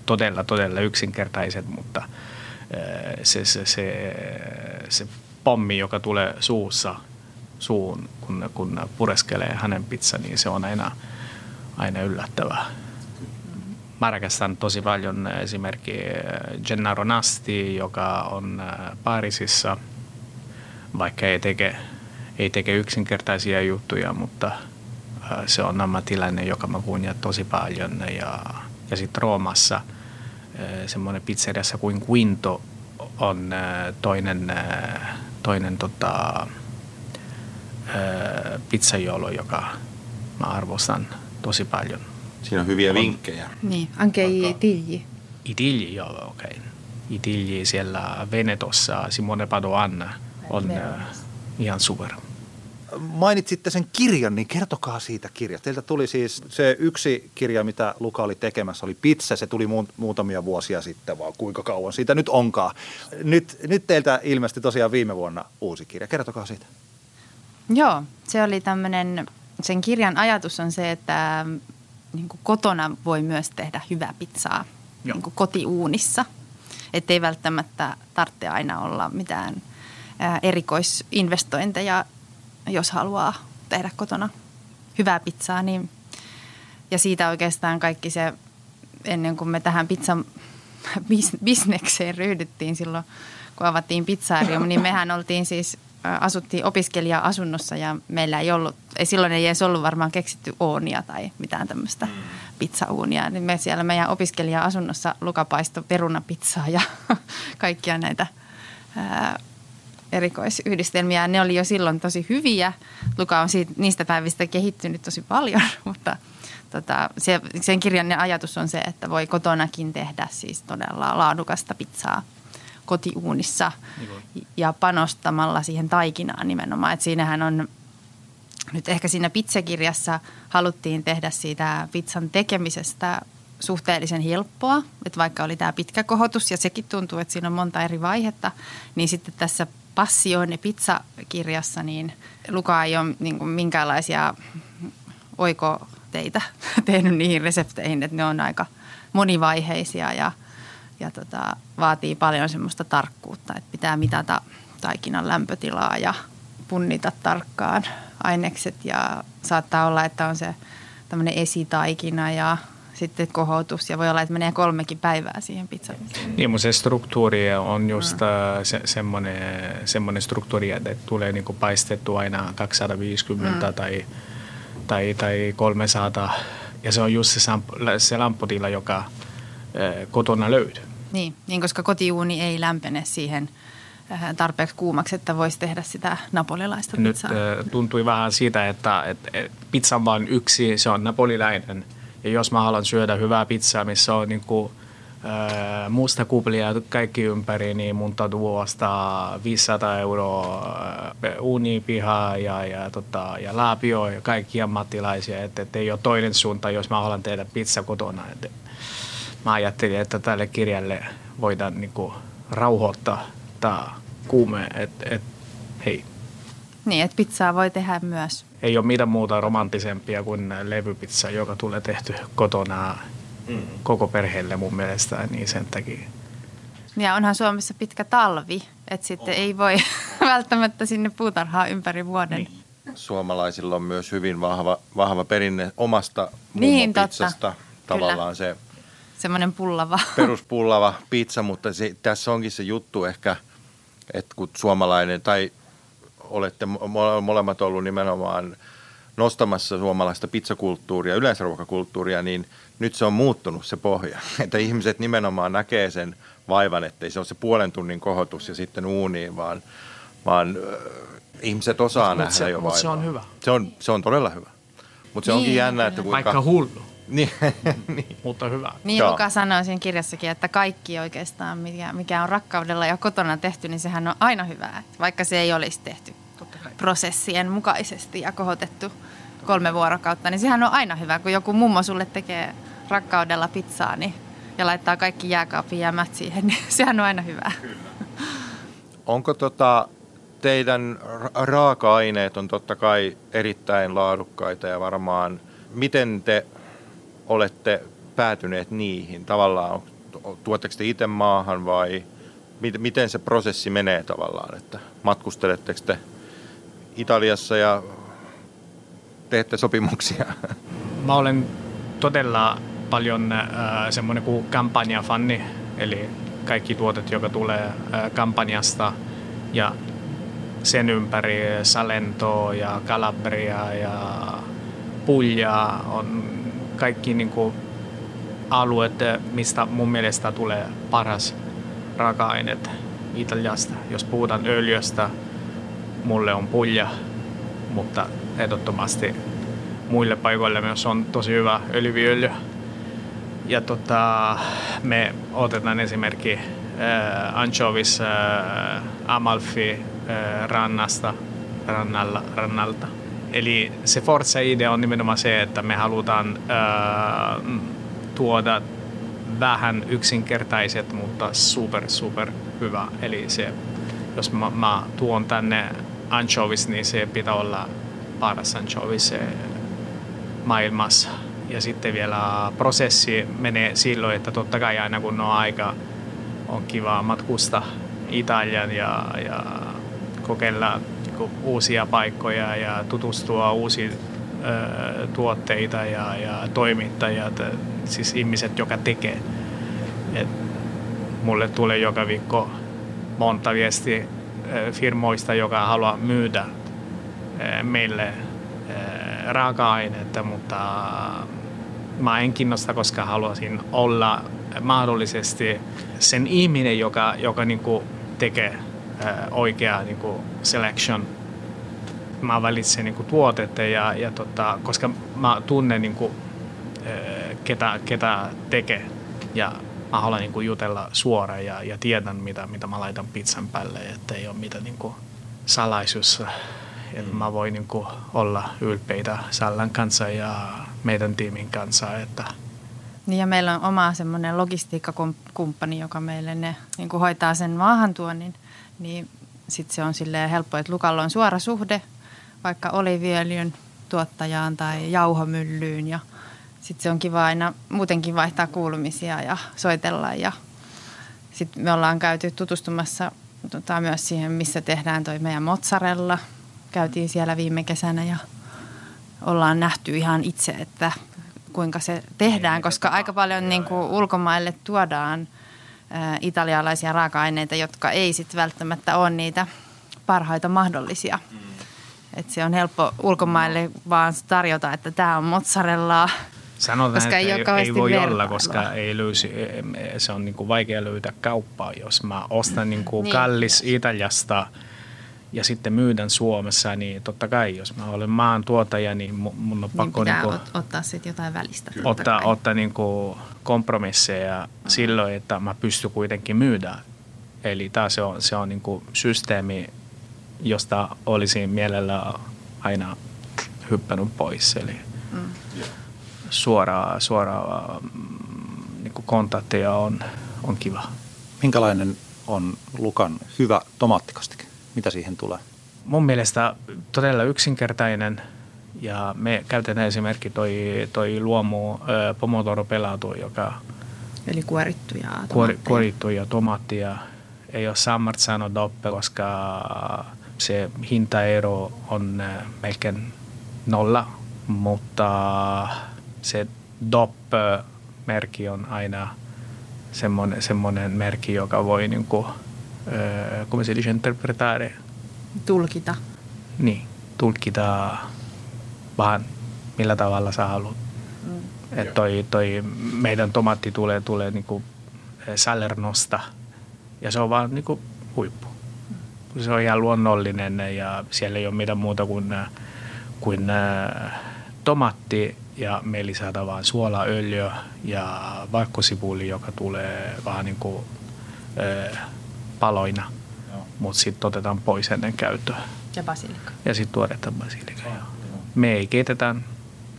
todella, todella yksinkertaiset, mutta äh, se, se, se, se pommi, joka tulee suussa – suun, kun, kun pureskelee hänen pizza, niin se on aina, aina yllättävää. Mä rakastan tosi paljon esimerkiksi Gennaro Nasti, joka on äh, Pariisissa, vaikka ei teke, ei teke yksinkertaisia juttuja, mutta äh, se on ammattilainen, joka mä kuunnjan tosi paljon. Ja, ja sitten Roomassa semmoinen pizzeriassa kuin Quinto on toinen, toinen tota, pizzajoulu, joka mä arvostan tosi paljon. Siinä on hyviä on, vinkkejä. Niin, anche i tigli. I tigli, joo, okei. Okay. I tigli siellä Venetossa, Simone Padoan on uh, ihan super. Mainitsitte sen kirjan, niin kertokaa siitä kirjasta. Teiltä tuli siis se yksi kirja, mitä Luka oli tekemässä, oli Pizza. Se tuli mu- muutamia vuosia sitten, vaan kuinka kauan siitä nyt onkaan. Nyt, nyt teiltä ilmestyi tosiaan viime vuonna uusi kirja. Kertokaa siitä. Joo, se oli tämmöinen, sen kirjan ajatus on se, että niin kuin kotona voi myös tehdä hyvää pizzaa niin kuin kotiuunissa. Että ei välttämättä tarvitse aina olla mitään erikoisinvestointeja, jos haluaa tehdä kotona hyvää pizzaa. Niin, ja siitä oikeastaan kaikki se, ennen kuin me tähän pizzan bisnekseen ryhdyttiin silloin, kun avattiin pizzarium, niin mehän oltiin siis – asuttiin opiskelija-asunnossa ja meillä ei ollut, ei silloin ei edes ollut varmaan keksitty oonia tai mitään tämmöistä mm. pizzauunia. Niin me siellä meidän opiskelija-asunnossa lukapaisto perunapizzaa ja kaikkia näitä ää, erikoisyhdistelmiä. Ne oli jo silloin tosi hyviä. Luka on siitä, niistä päivistä kehittynyt tosi paljon, mutta tota, se, sen kirjan ajatus on se, että voi kotonakin tehdä siis todella laadukasta pizzaa – kotiuunissa niin ja panostamalla siihen taikinaan nimenomaan. Et siinähän on nyt ehkä siinä pizzakirjassa haluttiin tehdä siitä pizzan tekemisestä suhteellisen helppoa, että vaikka oli tämä pitkä kohotus ja sekin tuntuu, että siinä on monta eri vaihetta, niin sitten tässä Passioon ja pizzakirjassa niin Luka ei ole niin kuin minkäänlaisia oikoteitä tehnyt niihin resepteihin, että ne on aika monivaiheisia ja – ja tota, vaatii paljon semmoista tarkkuutta, että pitää mitata taikinan lämpötilaa ja punnita tarkkaan ainekset ja saattaa olla, että on se tämmöinen esitaikina ja sitten kohotus ja voi olla, että menee kolmekin päivää siihen pizzaan. Niin, mutta se struktuuri on just mm. se, semmoinen, semmoinen struktuuri, että tulee niin paistettu aina 250 mm. tai, tai, tai 300 ja se on just se, se lamputila, joka kotona löytyy. Niin, niin koska kotiuuni ei lämpene siihen äh, tarpeeksi kuumaksi, että voisi tehdä sitä napolilaista pizzaa. Nyt äh, tuntui vähän siitä, että, että pizza on vain yksi, se on napolilainen. Ja jos mä haluan syödä hyvää pizzaa, missä on niin kuin, äh, musta kuplia kaikki ympäri, niin mun täytyy ostaa 500 euroa äh, uunipihaa ja, ja, tota, ja laapio ja kaikki ammattilaisia. Että et ei ole toinen suunta, jos mä haluan tehdä pizza kotona. Et, mä ajattelin, että tälle kirjalle voidaan niin kuin rauhoittaa tämä kuume, että et, hei. Niin, että pizzaa voi tehdä myös. Ei ole mitään muuta romanttisempia kuin levypizza, joka tulee tehty kotona mm. koko perheelle mun mielestä, niin sen takia. Ja onhan Suomessa pitkä talvi, että sitten on. ei voi välttämättä sinne puutarhaa ympäri vuoden. Niin. Suomalaisilla on myös hyvin vahva, vahva perinne omasta niin, mummopizzasta. Tavallaan Kyllä. se Semmoinen pullava. Peruspullava pizza, mutta se, tässä onkin se juttu ehkä, että kun suomalainen, tai olette molemmat ollut nimenomaan nostamassa suomalaista pizzakulttuuria, yleensä ruokakulttuuria, niin nyt se on muuttunut se pohja. Että ihmiset nimenomaan näkee sen vaivan, ettei se ole se puolen tunnin kohotus ja sitten uuniin, vaan, vaan ö, ihmiset osaa Mut nähdä se- jo vaivaa. se on hyvä. Se on, se on todella hyvä. Mutta se onkin Niin, jännä, että kuinka... Vaikka hullu, Niin, mutta hyvä. Niin Joo. Luka sanoi siinä kirjassakin, että kaikki oikeastaan, mikä, mikä on rakkaudella ja kotona tehty, niin sehän on aina hyvää. Vaikka se ei olisi tehty prosessien mukaisesti ja kohotettu kolme vuorokautta, niin sehän on aina hyvä. Kun joku mummo sulle tekee rakkaudella pizzaa niin, ja laittaa kaikki jääkaapin jäämät siihen, niin sehän on aina hyvää. onko tota, teidän ra- raaka-aineet on totta kai erittäin laadukkaita ja varmaan, miten te olette päätyneet niihin? Tavallaan, tuotteko te itse maahan vai mit- miten se prosessi menee tavallaan, että matkusteletteko te Italiassa ja teette sopimuksia? Mä olen todella paljon äh, semmoinen kuin kampanjafanni, eli kaikki tuotet, joka tulee äh, kampanjasta ja sen ympäri Salento ja Calabria ja Puglia on kaikki niin kuin alueet, mistä mun mielestä tulee paras raaka-aineet Italiasta. Jos puhutaan öljystä, mulle on Puglia, mutta ehdottomasti muille paikoille myös on tosi hyvä öljyviöljy. Ja tota, me otetaan esimerkki äh, anchovis äh, Amalfi äh, rannasta, rannalla, rannalta. Eli se Forza-idea on nimenomaan se, että me halutaan äh, tuoda vähän yksinkertaiset, mutta super, super hyvä. Eli se, jos mä, mä tuon tänne anchovis, niin se pitää olla paras anchovis maailmassa. Ja sitten vielä prosessi menee silloin, että totta kai aina kun on aika, on kiva matkusta Italian ja, ja kokeilla niinku uusia paikkoja ja tutustua uusiin tuotteita ja, ja toimittajat, siis ihmiset, joka tekee. Et mulle tulee joka viikko monta viestiä ö, firmoista, joka haluaa myydä meille raaka-ainetta, mutta mä en kiinnosta, koska haluaisin olla mahdollisesti sen ihminen, joka, joka niinku tekee oikea niinku selection. Mä valitsen niinku tuotetta, ja, ja tota, koska mä tunnen niinku, ö, ketä, ketä tekee ja mä haluan niinku jutella suoraan ja, ja tiedän, mitä, mitä mä laitan pizzan päälle, että ei ole mitään niinku salaisuus. Että mä voin niinku olla ylpeitä Sallan kanssa ja meidän tiimin kanssa, että Niin ja meillä on oma semmoinen logistiikkakumppani, joka meille ne niin kuin hoitaa sen maahantuonnin. Niin sitten se on silleen helppo, että Lukalla on suora suhde vaikka oliviöljyn tuottajaan tai jauhomyllyyn. Ja sitten se on kiva aina muutenkin vaihtaa kuulumisia ja soitella. Ja sitten me ollaan käyty tutustumassa tota, myös siihen, missä tehdään toi meidän mozzarella. Käytiin siellä viime kesänä ja ollaan nähty ihan itse, että kuinka se tehdään, koska aika paljon niin kuin ulkomaille tuodaan italialaisia raaka-aineita, jotka ei sitten välttämättä ole niitä parhaita mahdollisia. Et se on helppo ulkomaille vaan tarjota, että tämä on mozzarellaa. Sanotaan, Koska että ei ei, ei, voi olla, vertailua. koska ei löysi, se on niin kuin vaikea löytää kauppaa, jos mä ostan niin kuin Niin. kallis Italiasta ja sitten myydän Suomessa, niin totta kai, jos mä olen maan tuotaja, niin mu- mun on Niin pakko pitää niin kuin ot- ottaa sitten jotain välistä. ottaa, kai. ottaa niin kuin kompromisseja silloin, että mä pystyn kuitenkin myydä. Eli taas se on, se on niin kuin systeemi, josta olisin mielellä aina hyppänyt pois. Eli suoraa, suoraa mm, niin kuin kontakteja on, on kiva. Minkälainen on Lukan hyvä tomaattikastike? Mitä siihen tulee? Mun mielestä todella yksinkertainen ja me käytetään esimerkiksi toi, toi luomu ö, pomodoro pelatu, joka Eli kuorittuja kuori, tomaatteja. kuorittuja tomaattia. Ei ole Sammarzano doppe, koska se hintaero on äh, melkein nolla, mutta se DOP-merkki on aina semmoinen, semmoinen merkki, joka voi niinku, äh, come si dice, interpretare, Tulkita. niin, tulkita vähän millä tavalla sä haluat. Että toi, toi meidän tomaatti tulee, tulee niinku eh, Salernosta ja se on vaan niinku huippu. se on ihan luonnollinen ja siellä ei ole mitään muuta kuin, kuin tomaatti ja me lisätään vaan suolaöljyä ja valkosipuli, joka tulee vähän niin kuin äh, paloina, mutta sitten otetaan pois ennen käyttöä. Ja basilikka. Ja sitten tuoretaan basilikka. joo. Me ei keitetä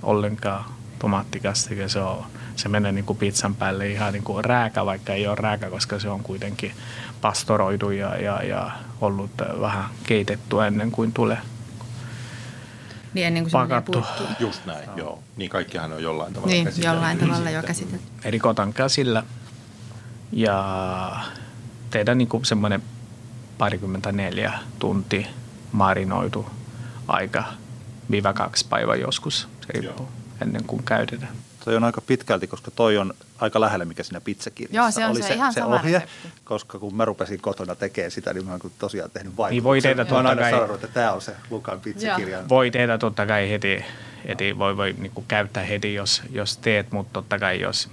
ollenkaan tomaattikastike, se, on, se menee niin kuin pizzan päälle ihan niin kuin rääkä, vaikka ei ole rääkä, koska se on kuitenkin pastoroidu ja, ja, ja ollut vähän keitetty ennen kuin tulee Niin ennen kuin se pakattu. Just näin, joo. Niin kaikkihan on jollain tavalla Niin, käsitelty. jollain tavalla jo Sitten- käsitelty. Rikotan käsillä ja tehdään niin kuin semmoinen parikymmentäneljä tunti marinoitu aika, viiva kaksi päivää joskus, se riippuu, ennen kuin käytetään. Toi on aika pitkälti, koska toi on aika lähellä, mikä siinä pizzakirjassa Joo, se on oli se ihan sama ohje, resepti. koska kun mä rupesin kotona tekemään sitä, niin mä oon tosiaan tehnyt vaikutuksen. Niin voi tehdä totta aina kai. sanonut, että tämä on se Lukan pizzakirja. Voi tehdä totta kai heti, heti voi, voi niin kuin käyttää heti, jos, jos teet, mutta totta kai jos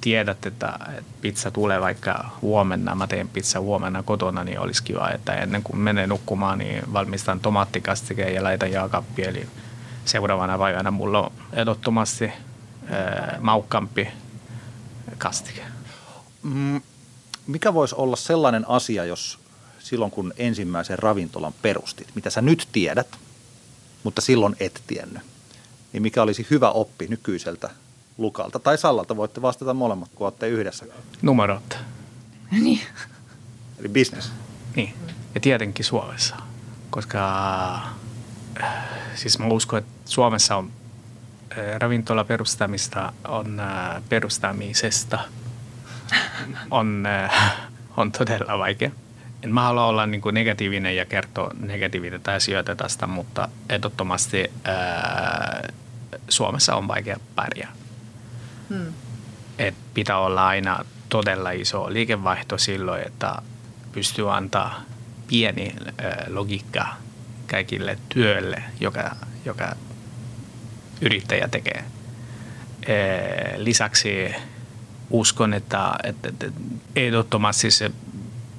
tiedät, että pizza tulee vaikka huomenna, mä teen pizza huomenna kotona, niin olisi kiva, että ennen kuin menee nukkumaan, niin valmistan tomaattikastikeen ja laitan jaakappi, eli seuraavana päivänä mulla on ehdottomasti ää, maukkampi kastike. Mm, mikä voisi olla sellainen asia, jos silloin kun ensimmäisen ravintolan perustit, mitä sä nyt tiedät, mutta silloin et tiennyt, niin mikä olisi hyvä oppi nykyiseltä Lukalta tai Sallalta? Voitte vastata molemmat, kun olette yhdessä. Numerot. Niin. Eli business. Niin, ja tietenkin Suomessa, koska äh, siis mä uskon, että Suomessa on äh, ravintola perustamista on äh, perustamisesta on, on todella vaikea. En mä halua olla niin kuin negatiivinen ja kertoa negatiivisia asioita tästä, mutta ehdottomasti Suomessa on vaikea pärjää. Hmm. Et pitää olla aina todella iso liikevaihto silloin, että pystyy antaa pieni äh, logiikka kaikille työlle, joka, joka yrittäjä tekee. Äh, lisäksi uskon, että, että, että ehdottomasti se,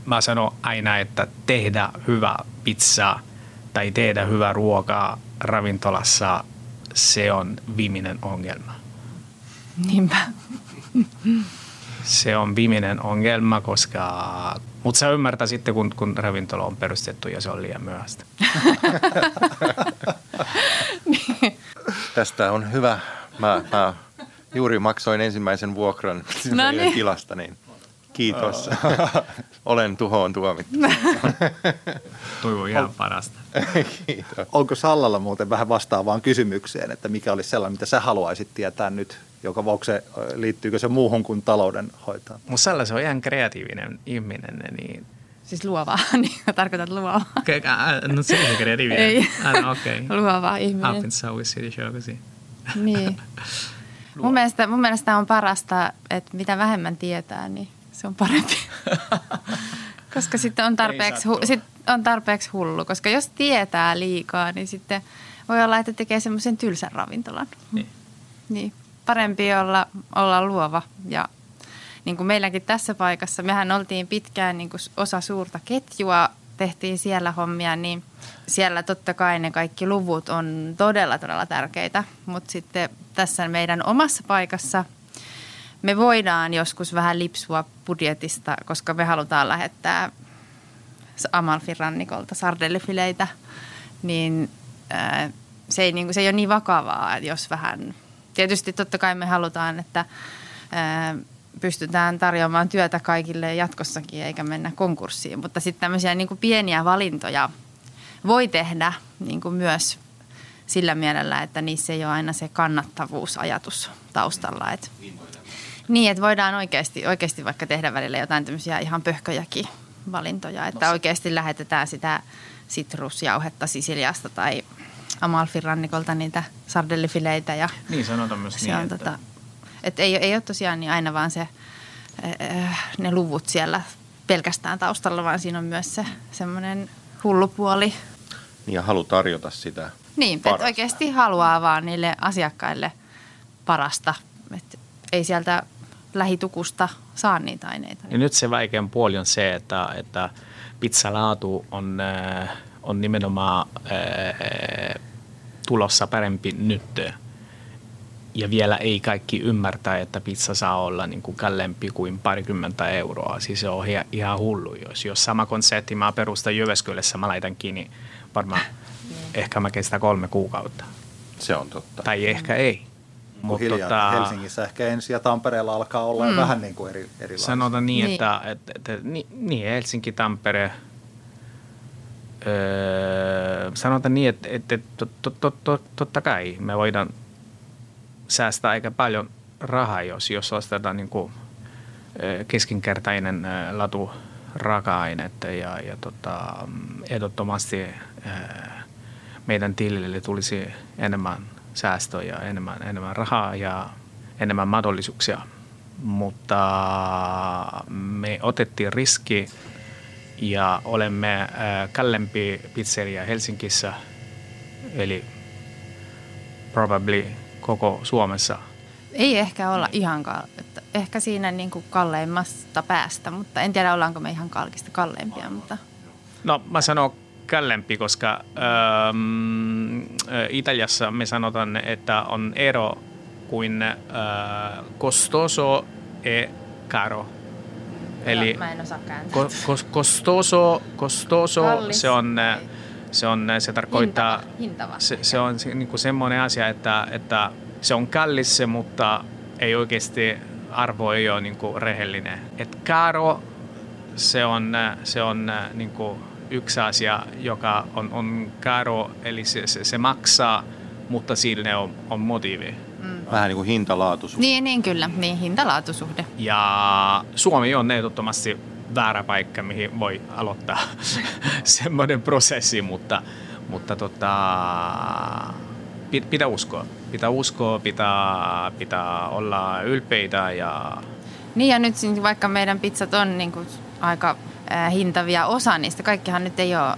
mä sanon aina, että tehdä hyvä pizza tai tehdä hyvä ruokaa ravintolassa, se on viimeinen ongelma. Niinpä. Se on viimeinen ongelma, koska... Mutta sä ymmärtää sitten, kun, kun ravintola on perustettu ja se on liian myöhäistä. Tästä on hyvä. Mä, mä juuri maksoin ensimmäisen vuokran No niin. tilasta, niin kiitos. Olen tuhoon tuomittu. Toivon ihan parasta. kiitos. Onko Sallalla muuten vähän vastaavaan kysymykseen, että mikä olisi sellainen, mitä sä haluaisit tietää nyt, joka onko se, liittyykö se muuhun kuin talouden hoitaa? Mutta sellaisen on ihan kreatiivinen ihminen, niin... Siis luovaa, niin tarkoitat luovaa. No se on kreatiivinen. Ei. Ah, no, okei. Luova ihminen. Happen sauvis siitä Niin. Mun mielestä, mun mielestä on parasta, että mitä vähemmän tietää, niin se on parempi. koska sitten on tarpeeksi, hu, sit on tarpeeksi hullu. Koska jos tietää liikaa, niin sitten voi olla, että tekee semmoisen tylsän ravintolan. Niin. Niin. Parempi olla, olla luova ja niin kuin meilläkin tässä paikassa, mehän oltiin pitkään niin kuin osa suurta ketjua, tehtiin siellä hommia, niin siellä totta kai ne kaikki luvut on todella, todella tärkeitä. Mutta sitten tässä meidän omassa paikassa me voidaan joskus vähän lipsua budjetista, koska me halutaan lähettää Amalfin rannikolta sardellefileitä, niin se ei, niin kuin, se ei ole niin vakavaa, jos vähän... Tietysti totta kai me halutaan, että ää, pystytään tarjoamaan työtä kaikille jatkossakin eikä mennä konkurssiin, mutta sitten tämmöisiä niin kuin pieniä valintoja voi tehdä niin kuin myös sillä mielellä, että niissä ei ole aina se kannattavuusajatus taustalla. Että niin, että voidaan oikeasti, oikeasti vaikka tehdä välillä jotain tämmöisiä ihan pöhköjäkin valintoja, että oikeasti lähetetään sitä sitrusjauhetta Sisiliasta tai Amalfin rannikolta niitä sardellifileitä ja Niin sanotaan myös se niin, on että tota, et ei, ei ole tosiaan niin aina vaan se, äh, ne luvut siellä pelkästään taustalla, vaan siinä on myös se semmoinen hullu puoli. Niin ja halu tarjota sitä. Niin, että oikeasti haluaa vaan niille asiakkaille parasta. Et ei sieltä lähitukusta saa niitä aineita. Ja nyt se vaikein puoli on se, että, että pizzalaatu on, äh, on nimenomaan äh, tulossa parempi nyt. Ja vielä ei kaikki ymmärtää, että pizza saa olla niin kuin kallempi kuin parikymmentä euroa. Siis se on ihan, ihan hullu. Jos, jos sama konsepti mä perustan Jyväskylässä, mä laitan kiinni varmaan ehkä mä kestää kolme kuukautta. Se on totta. Tai ehkä ei. Mutta tota, Helsingissä ehkä ensi ja Tampereella alkaa olla mm. vähän niin kuin eri, erilaisia. Sanotaan niin, niin. että, että, että, että niin, Helsinki, Tampere, öö, sanotaan niin, että, että to, to, to, to, totta kai me voidaan säästää aika paljon rahaa, jos, jos ostetaan niin kuin keskinkertainen latu raaka-ainetta ja, ja tota, ehdottomasti meidän tilille tulisi enemmän säästöjä, enemmän, enemmän rahaa ja enemmän mahdollisuuksia. Mutta me otettiin riski ja olemme kallempi pizzeria Helsingissä, eli probably koko Suomessa. Ei ehkä olla ihan että ehkä siinä niin kuin kalleimmasta päästä, mutta en tiedä ollaanko me ihan kalkista kalleimpia. Mutta... No mä sanon kallempi, koska ähm, Italiassa me sanotaan, että on ero kuin äh, costoso e caro. Eli mä en osaa Costoso, costoso se on, se on, se tarkoittaa, hintava, hintava. Se, se on niin kuin semmoinen asia, että, että se on kallis, mutta ei oikeasti arvo ei ole niin kuin rehellinen. Et caro, se on, se on niin kuin yksi asia, joka on, on caro, eli se, se, se maksaa, mutta sille on, on motiivi. Mm. Vähän niin kuin hintalaatusuhde. Niin, niin kyllä, niin hintalaatusuhde. Ja Suomi on ehdottomasti väärä paikka, mihin voi aloittaa semmoinen prosessi, mutta, mutta tota, pitää uskoa. Pitää uskoa, pitää, pitää olla ylpeitä ja... Niin ja nyt vaikka meidän pizzat on niin kuin aika hintavia osa niistä, kaikkihan nyt ei ole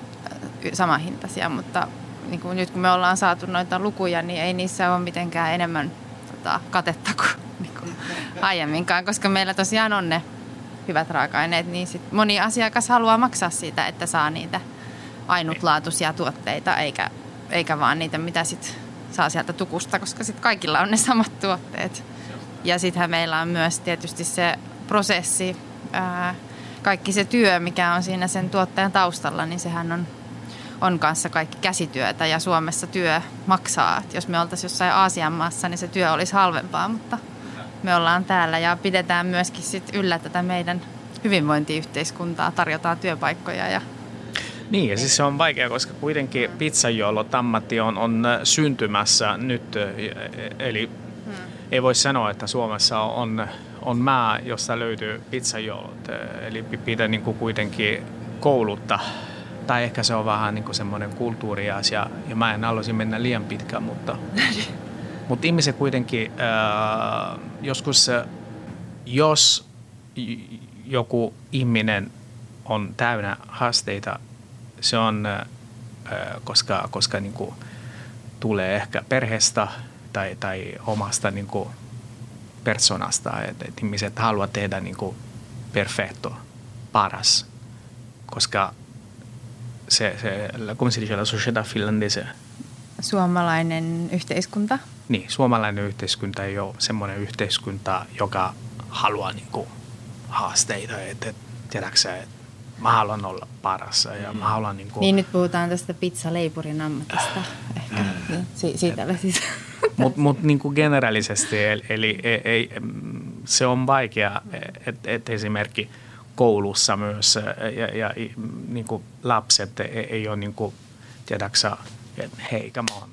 sama hintaisia, mutta niin kuin nyt kun me ollaan saatu noita lukuja, niin ei niissä ole mitenkään enemmän tota, katetta kuin, niin kuin aiemminkaan, koska meillä tosiaan on ne hyvät raaka-aineet, niin sit moni asiakas haluaa maksaa siitä, että saa niitä ainutlaatuisia tuotteita, eikä, eikä vaan niitä, mitä sit saa sieltä tukusta, koska sitten kaikilla on ne samat tuotteet. Ja sittenhän meillä on myös tietysti se prosessi, ää, kaikki se työ, mikä on siinä sen tuottajan taustalla, niin sehän on, on kanssa kaikki käsityötä ja Suomessa työ maksaa. Et jos me oltaisiin jossain Aasian maassa, niin se työ olisi halvempaa, mutta me ollaan täällä ja pidetään myöskin sit yllä tätä meidän hyvinvointiyhteiskuntaa, tarjotaan työpaikkoja ja niin, ja siis se on vaikea, koska kuitenkin pizzajolot ammatti on, on syntymässä nyt, eli hmm. ei voi sanoa, että Suomessa on on maa, jossa löytyy pizzajolot. Eli pitää niin kuin kuitenkin koulutta. Tai ehkä se on vähän niin semmoinen kulttuuriasia. Ja mä en haluaisi mennä liian pitkään, mutta, mutta ihmiset kuitenkin äh, joskus, jos joku ihminen on täynnä haasteita, se on, äh, koska, koska niin kuin tulee ehkä perheestä tai, tai omasta niin kuin persoonasta, että, että ihmiset haluavat tehdä niin kuin perfetto, paras, koska se, se come si dice, la società finlandese. Suomalainen yhteiskunta? Niin, suomalainen yhteiskunta ei ole semmoinen yhteiskunta, joka haluaa niin kuin, haasteita, että, että tiedätkö että mä haluan olla paras ja mä haluan niin kuin... Niin nyt puhutaan tästä pizzaleipurin ammatista ehkä, mm. niin, si- siitä siis. Mutta mut niin kuin generaalisesti, eli, eli ei, ei, se on vaikea, että et esimerkiksi koulussa myös ja, ja niin kuin lapset ei, ei ole niin kuin, tiedäksä, että hei, come on.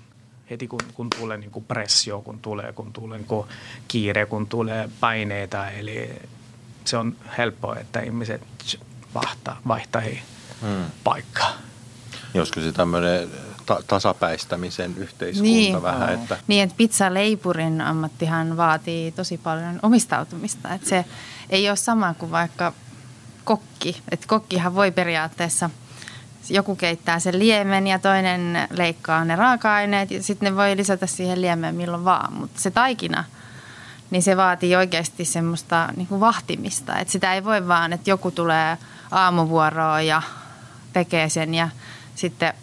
Heti kun, kun tulee niin kuin pressio, kun tulee, kun tulee niin kuin kiire, kun tulee paineita, eli se on helppoa, että ihmiset vaihtaa, vaihtaa hmm. paikkaa. Joskus se tämmöinen ta- tasapäistämisen yhteiskunta niin. vähän. Että... Niin, että pizzaleipurin ammattihan vaatii tosi paljon omistautumista. Että se ei ole sama kuin vaikka kokki. Että kokkihan voi periaatteessa, joku keittää sen liemen ja toinen leikkaa ne raaka-aineet ja sitten ne voi lisätä siihen liemeen milloin vaan. Mutta se taikina, niin se vaatii oikeasti semmoista niin kuin vahtimista. Että sitä ei voi vaan, että joku tulee aamuvuoroon ja tekee sen ja sitten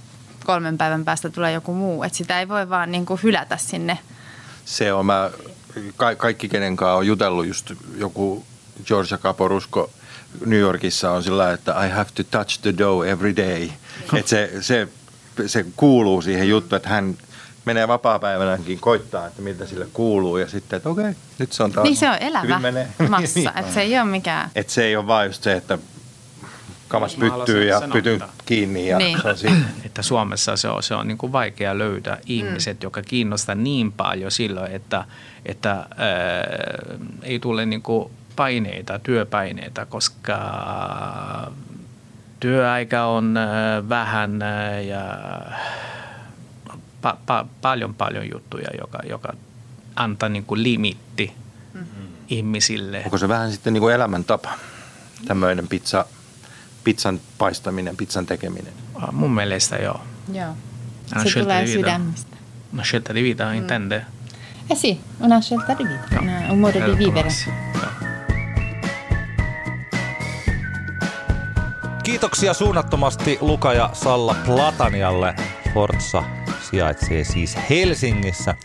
kolmen päivän päästä tulee joku muu. Että sitä ei voi vaan niin hylätä sinne. Se on, mä, ka- kaikki kenen kanssa on jutellut, just joku Georgia Caporusko New Yorkissa on sillä että I have to touch the dough every day. Että se, se, se kuuluu siihen juttuun, että hän menee vapaa-päivänäkin koittaa, että miltä sille kuuluu ja sitten, että okei, nyt se on taas Niin se on elävä menee. massa, Niin. että se ei ole mikään... Että se ei ole vaan just se, että kamas haluaisin pyttyy ja sanoa, pyty että- kiinni ja Niin. se on siinä. että Suomessa se on, se on niin kuin vaikea löytää ihmiset, jotka kiinnostaa niin paljon silloin, että, että ää, ei tule niin kuin paineita, työpaineita, koska työaika on ää, vähän ää, ja pa, pa, paljon paljon juttuja, joka, joka antaa niin kuin limitti ihmisille. Onko se vähän sitten niin kuin elämäntapa, tämmöinen pizza, pizzan paistaminen, pizzan tekeminen? Mun mielestä joo. Joo. Una Se scelta tulee di vita. sydämestä. Una scelta di vita, intende? Eh sì, una scelta di vita, una- un modo di vivere. Joo. Kiitoksia suunnattomasti Luka ja Salla Platanialle. Forza sijaitsee siis Helsingissä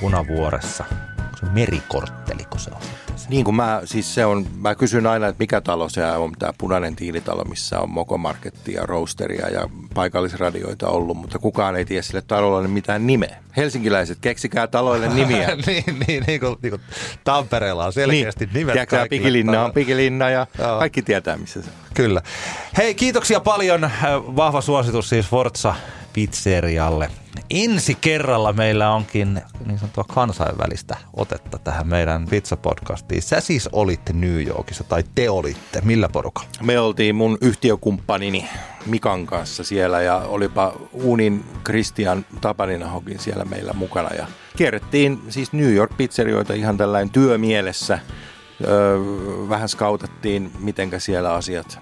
Punavuoressa. Onko se merikortteliko se on? Niin kuin mä, siis se on, mä kysyn aina, että mikä talo se on, tämä punainen tiilitalo, missä on mokomarkettia, roasteria ja paikallisradioita ollut, mutta kukaan ei tiedä sille talolle mitään nimeä. Helsinkiläiset, keksikää taloille nimiä. niin, niin, niin, kuin, niin kuin Tampereella on selkeästi nimet Tiedätkö, Pikilinna on. Pikilinna ja Joo. kaikki tietää, missä se on. Kyllä. Hei, kiitoksia paljon. Vahva suositus siis Forza Pizzerialle. Ensi kerralla meillä onkin niin sanottua kansainvälistä otetta tähän meidän pizzapodcastiin. Sä siis olitte New Yorkissa, tai te olitte. Millä porukalla? Me oltiin mun yhtiökumppanini Mikan kanssa siellä ja olipa Uunin Christian Tapaninahokin siellä meillä mukana. Ja kierrettiin siis New York pizzerioita ihan tällainen työmielessä. Öö, vähän skautattiin, mitenkä siellä asiat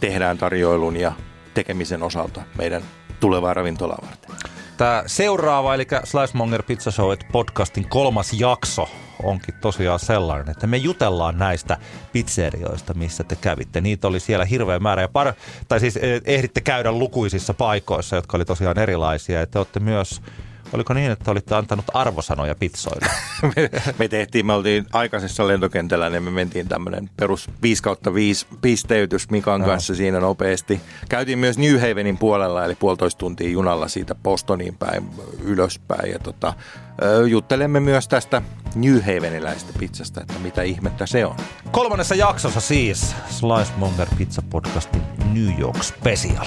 tehdään tarjoilun ja tekemisen osalta meidän tulevaa ravintolaa varten. Tämä seuraava, eli Slicemonger Pizza Show podcastin kolmas jakso onkin tosiaan sellainen, että me jutellaan näistä pizzerioista, missä te kävitte. Niitä oli siellä hirveä määrä, ja par- tai siis eh, ehditte käydä lukuisissa paikoissa, jotka oli tosiaan erilaisia, ja te olette myös, oliko niin, että olitte antanut arvosanoja pizzoille? me, me tehtiin, me oltiin aikaisessa lentokentällä, niin me mentiin tämmöinen perus 5 kautta 5 pisteytys Mikan kanssa siinä nopeasti. Käytiin myös New Havenin puolella, eli puolitoista tuntia junalla siitä Bostoniin päin ylöspäin. Ja tota, juttelemme myös tästä New Haveniläistä pizzasta, että mitä ihmettä se on. Kolmannessa jaksossa siis Slicemonger Pizza Podcastin New York Special.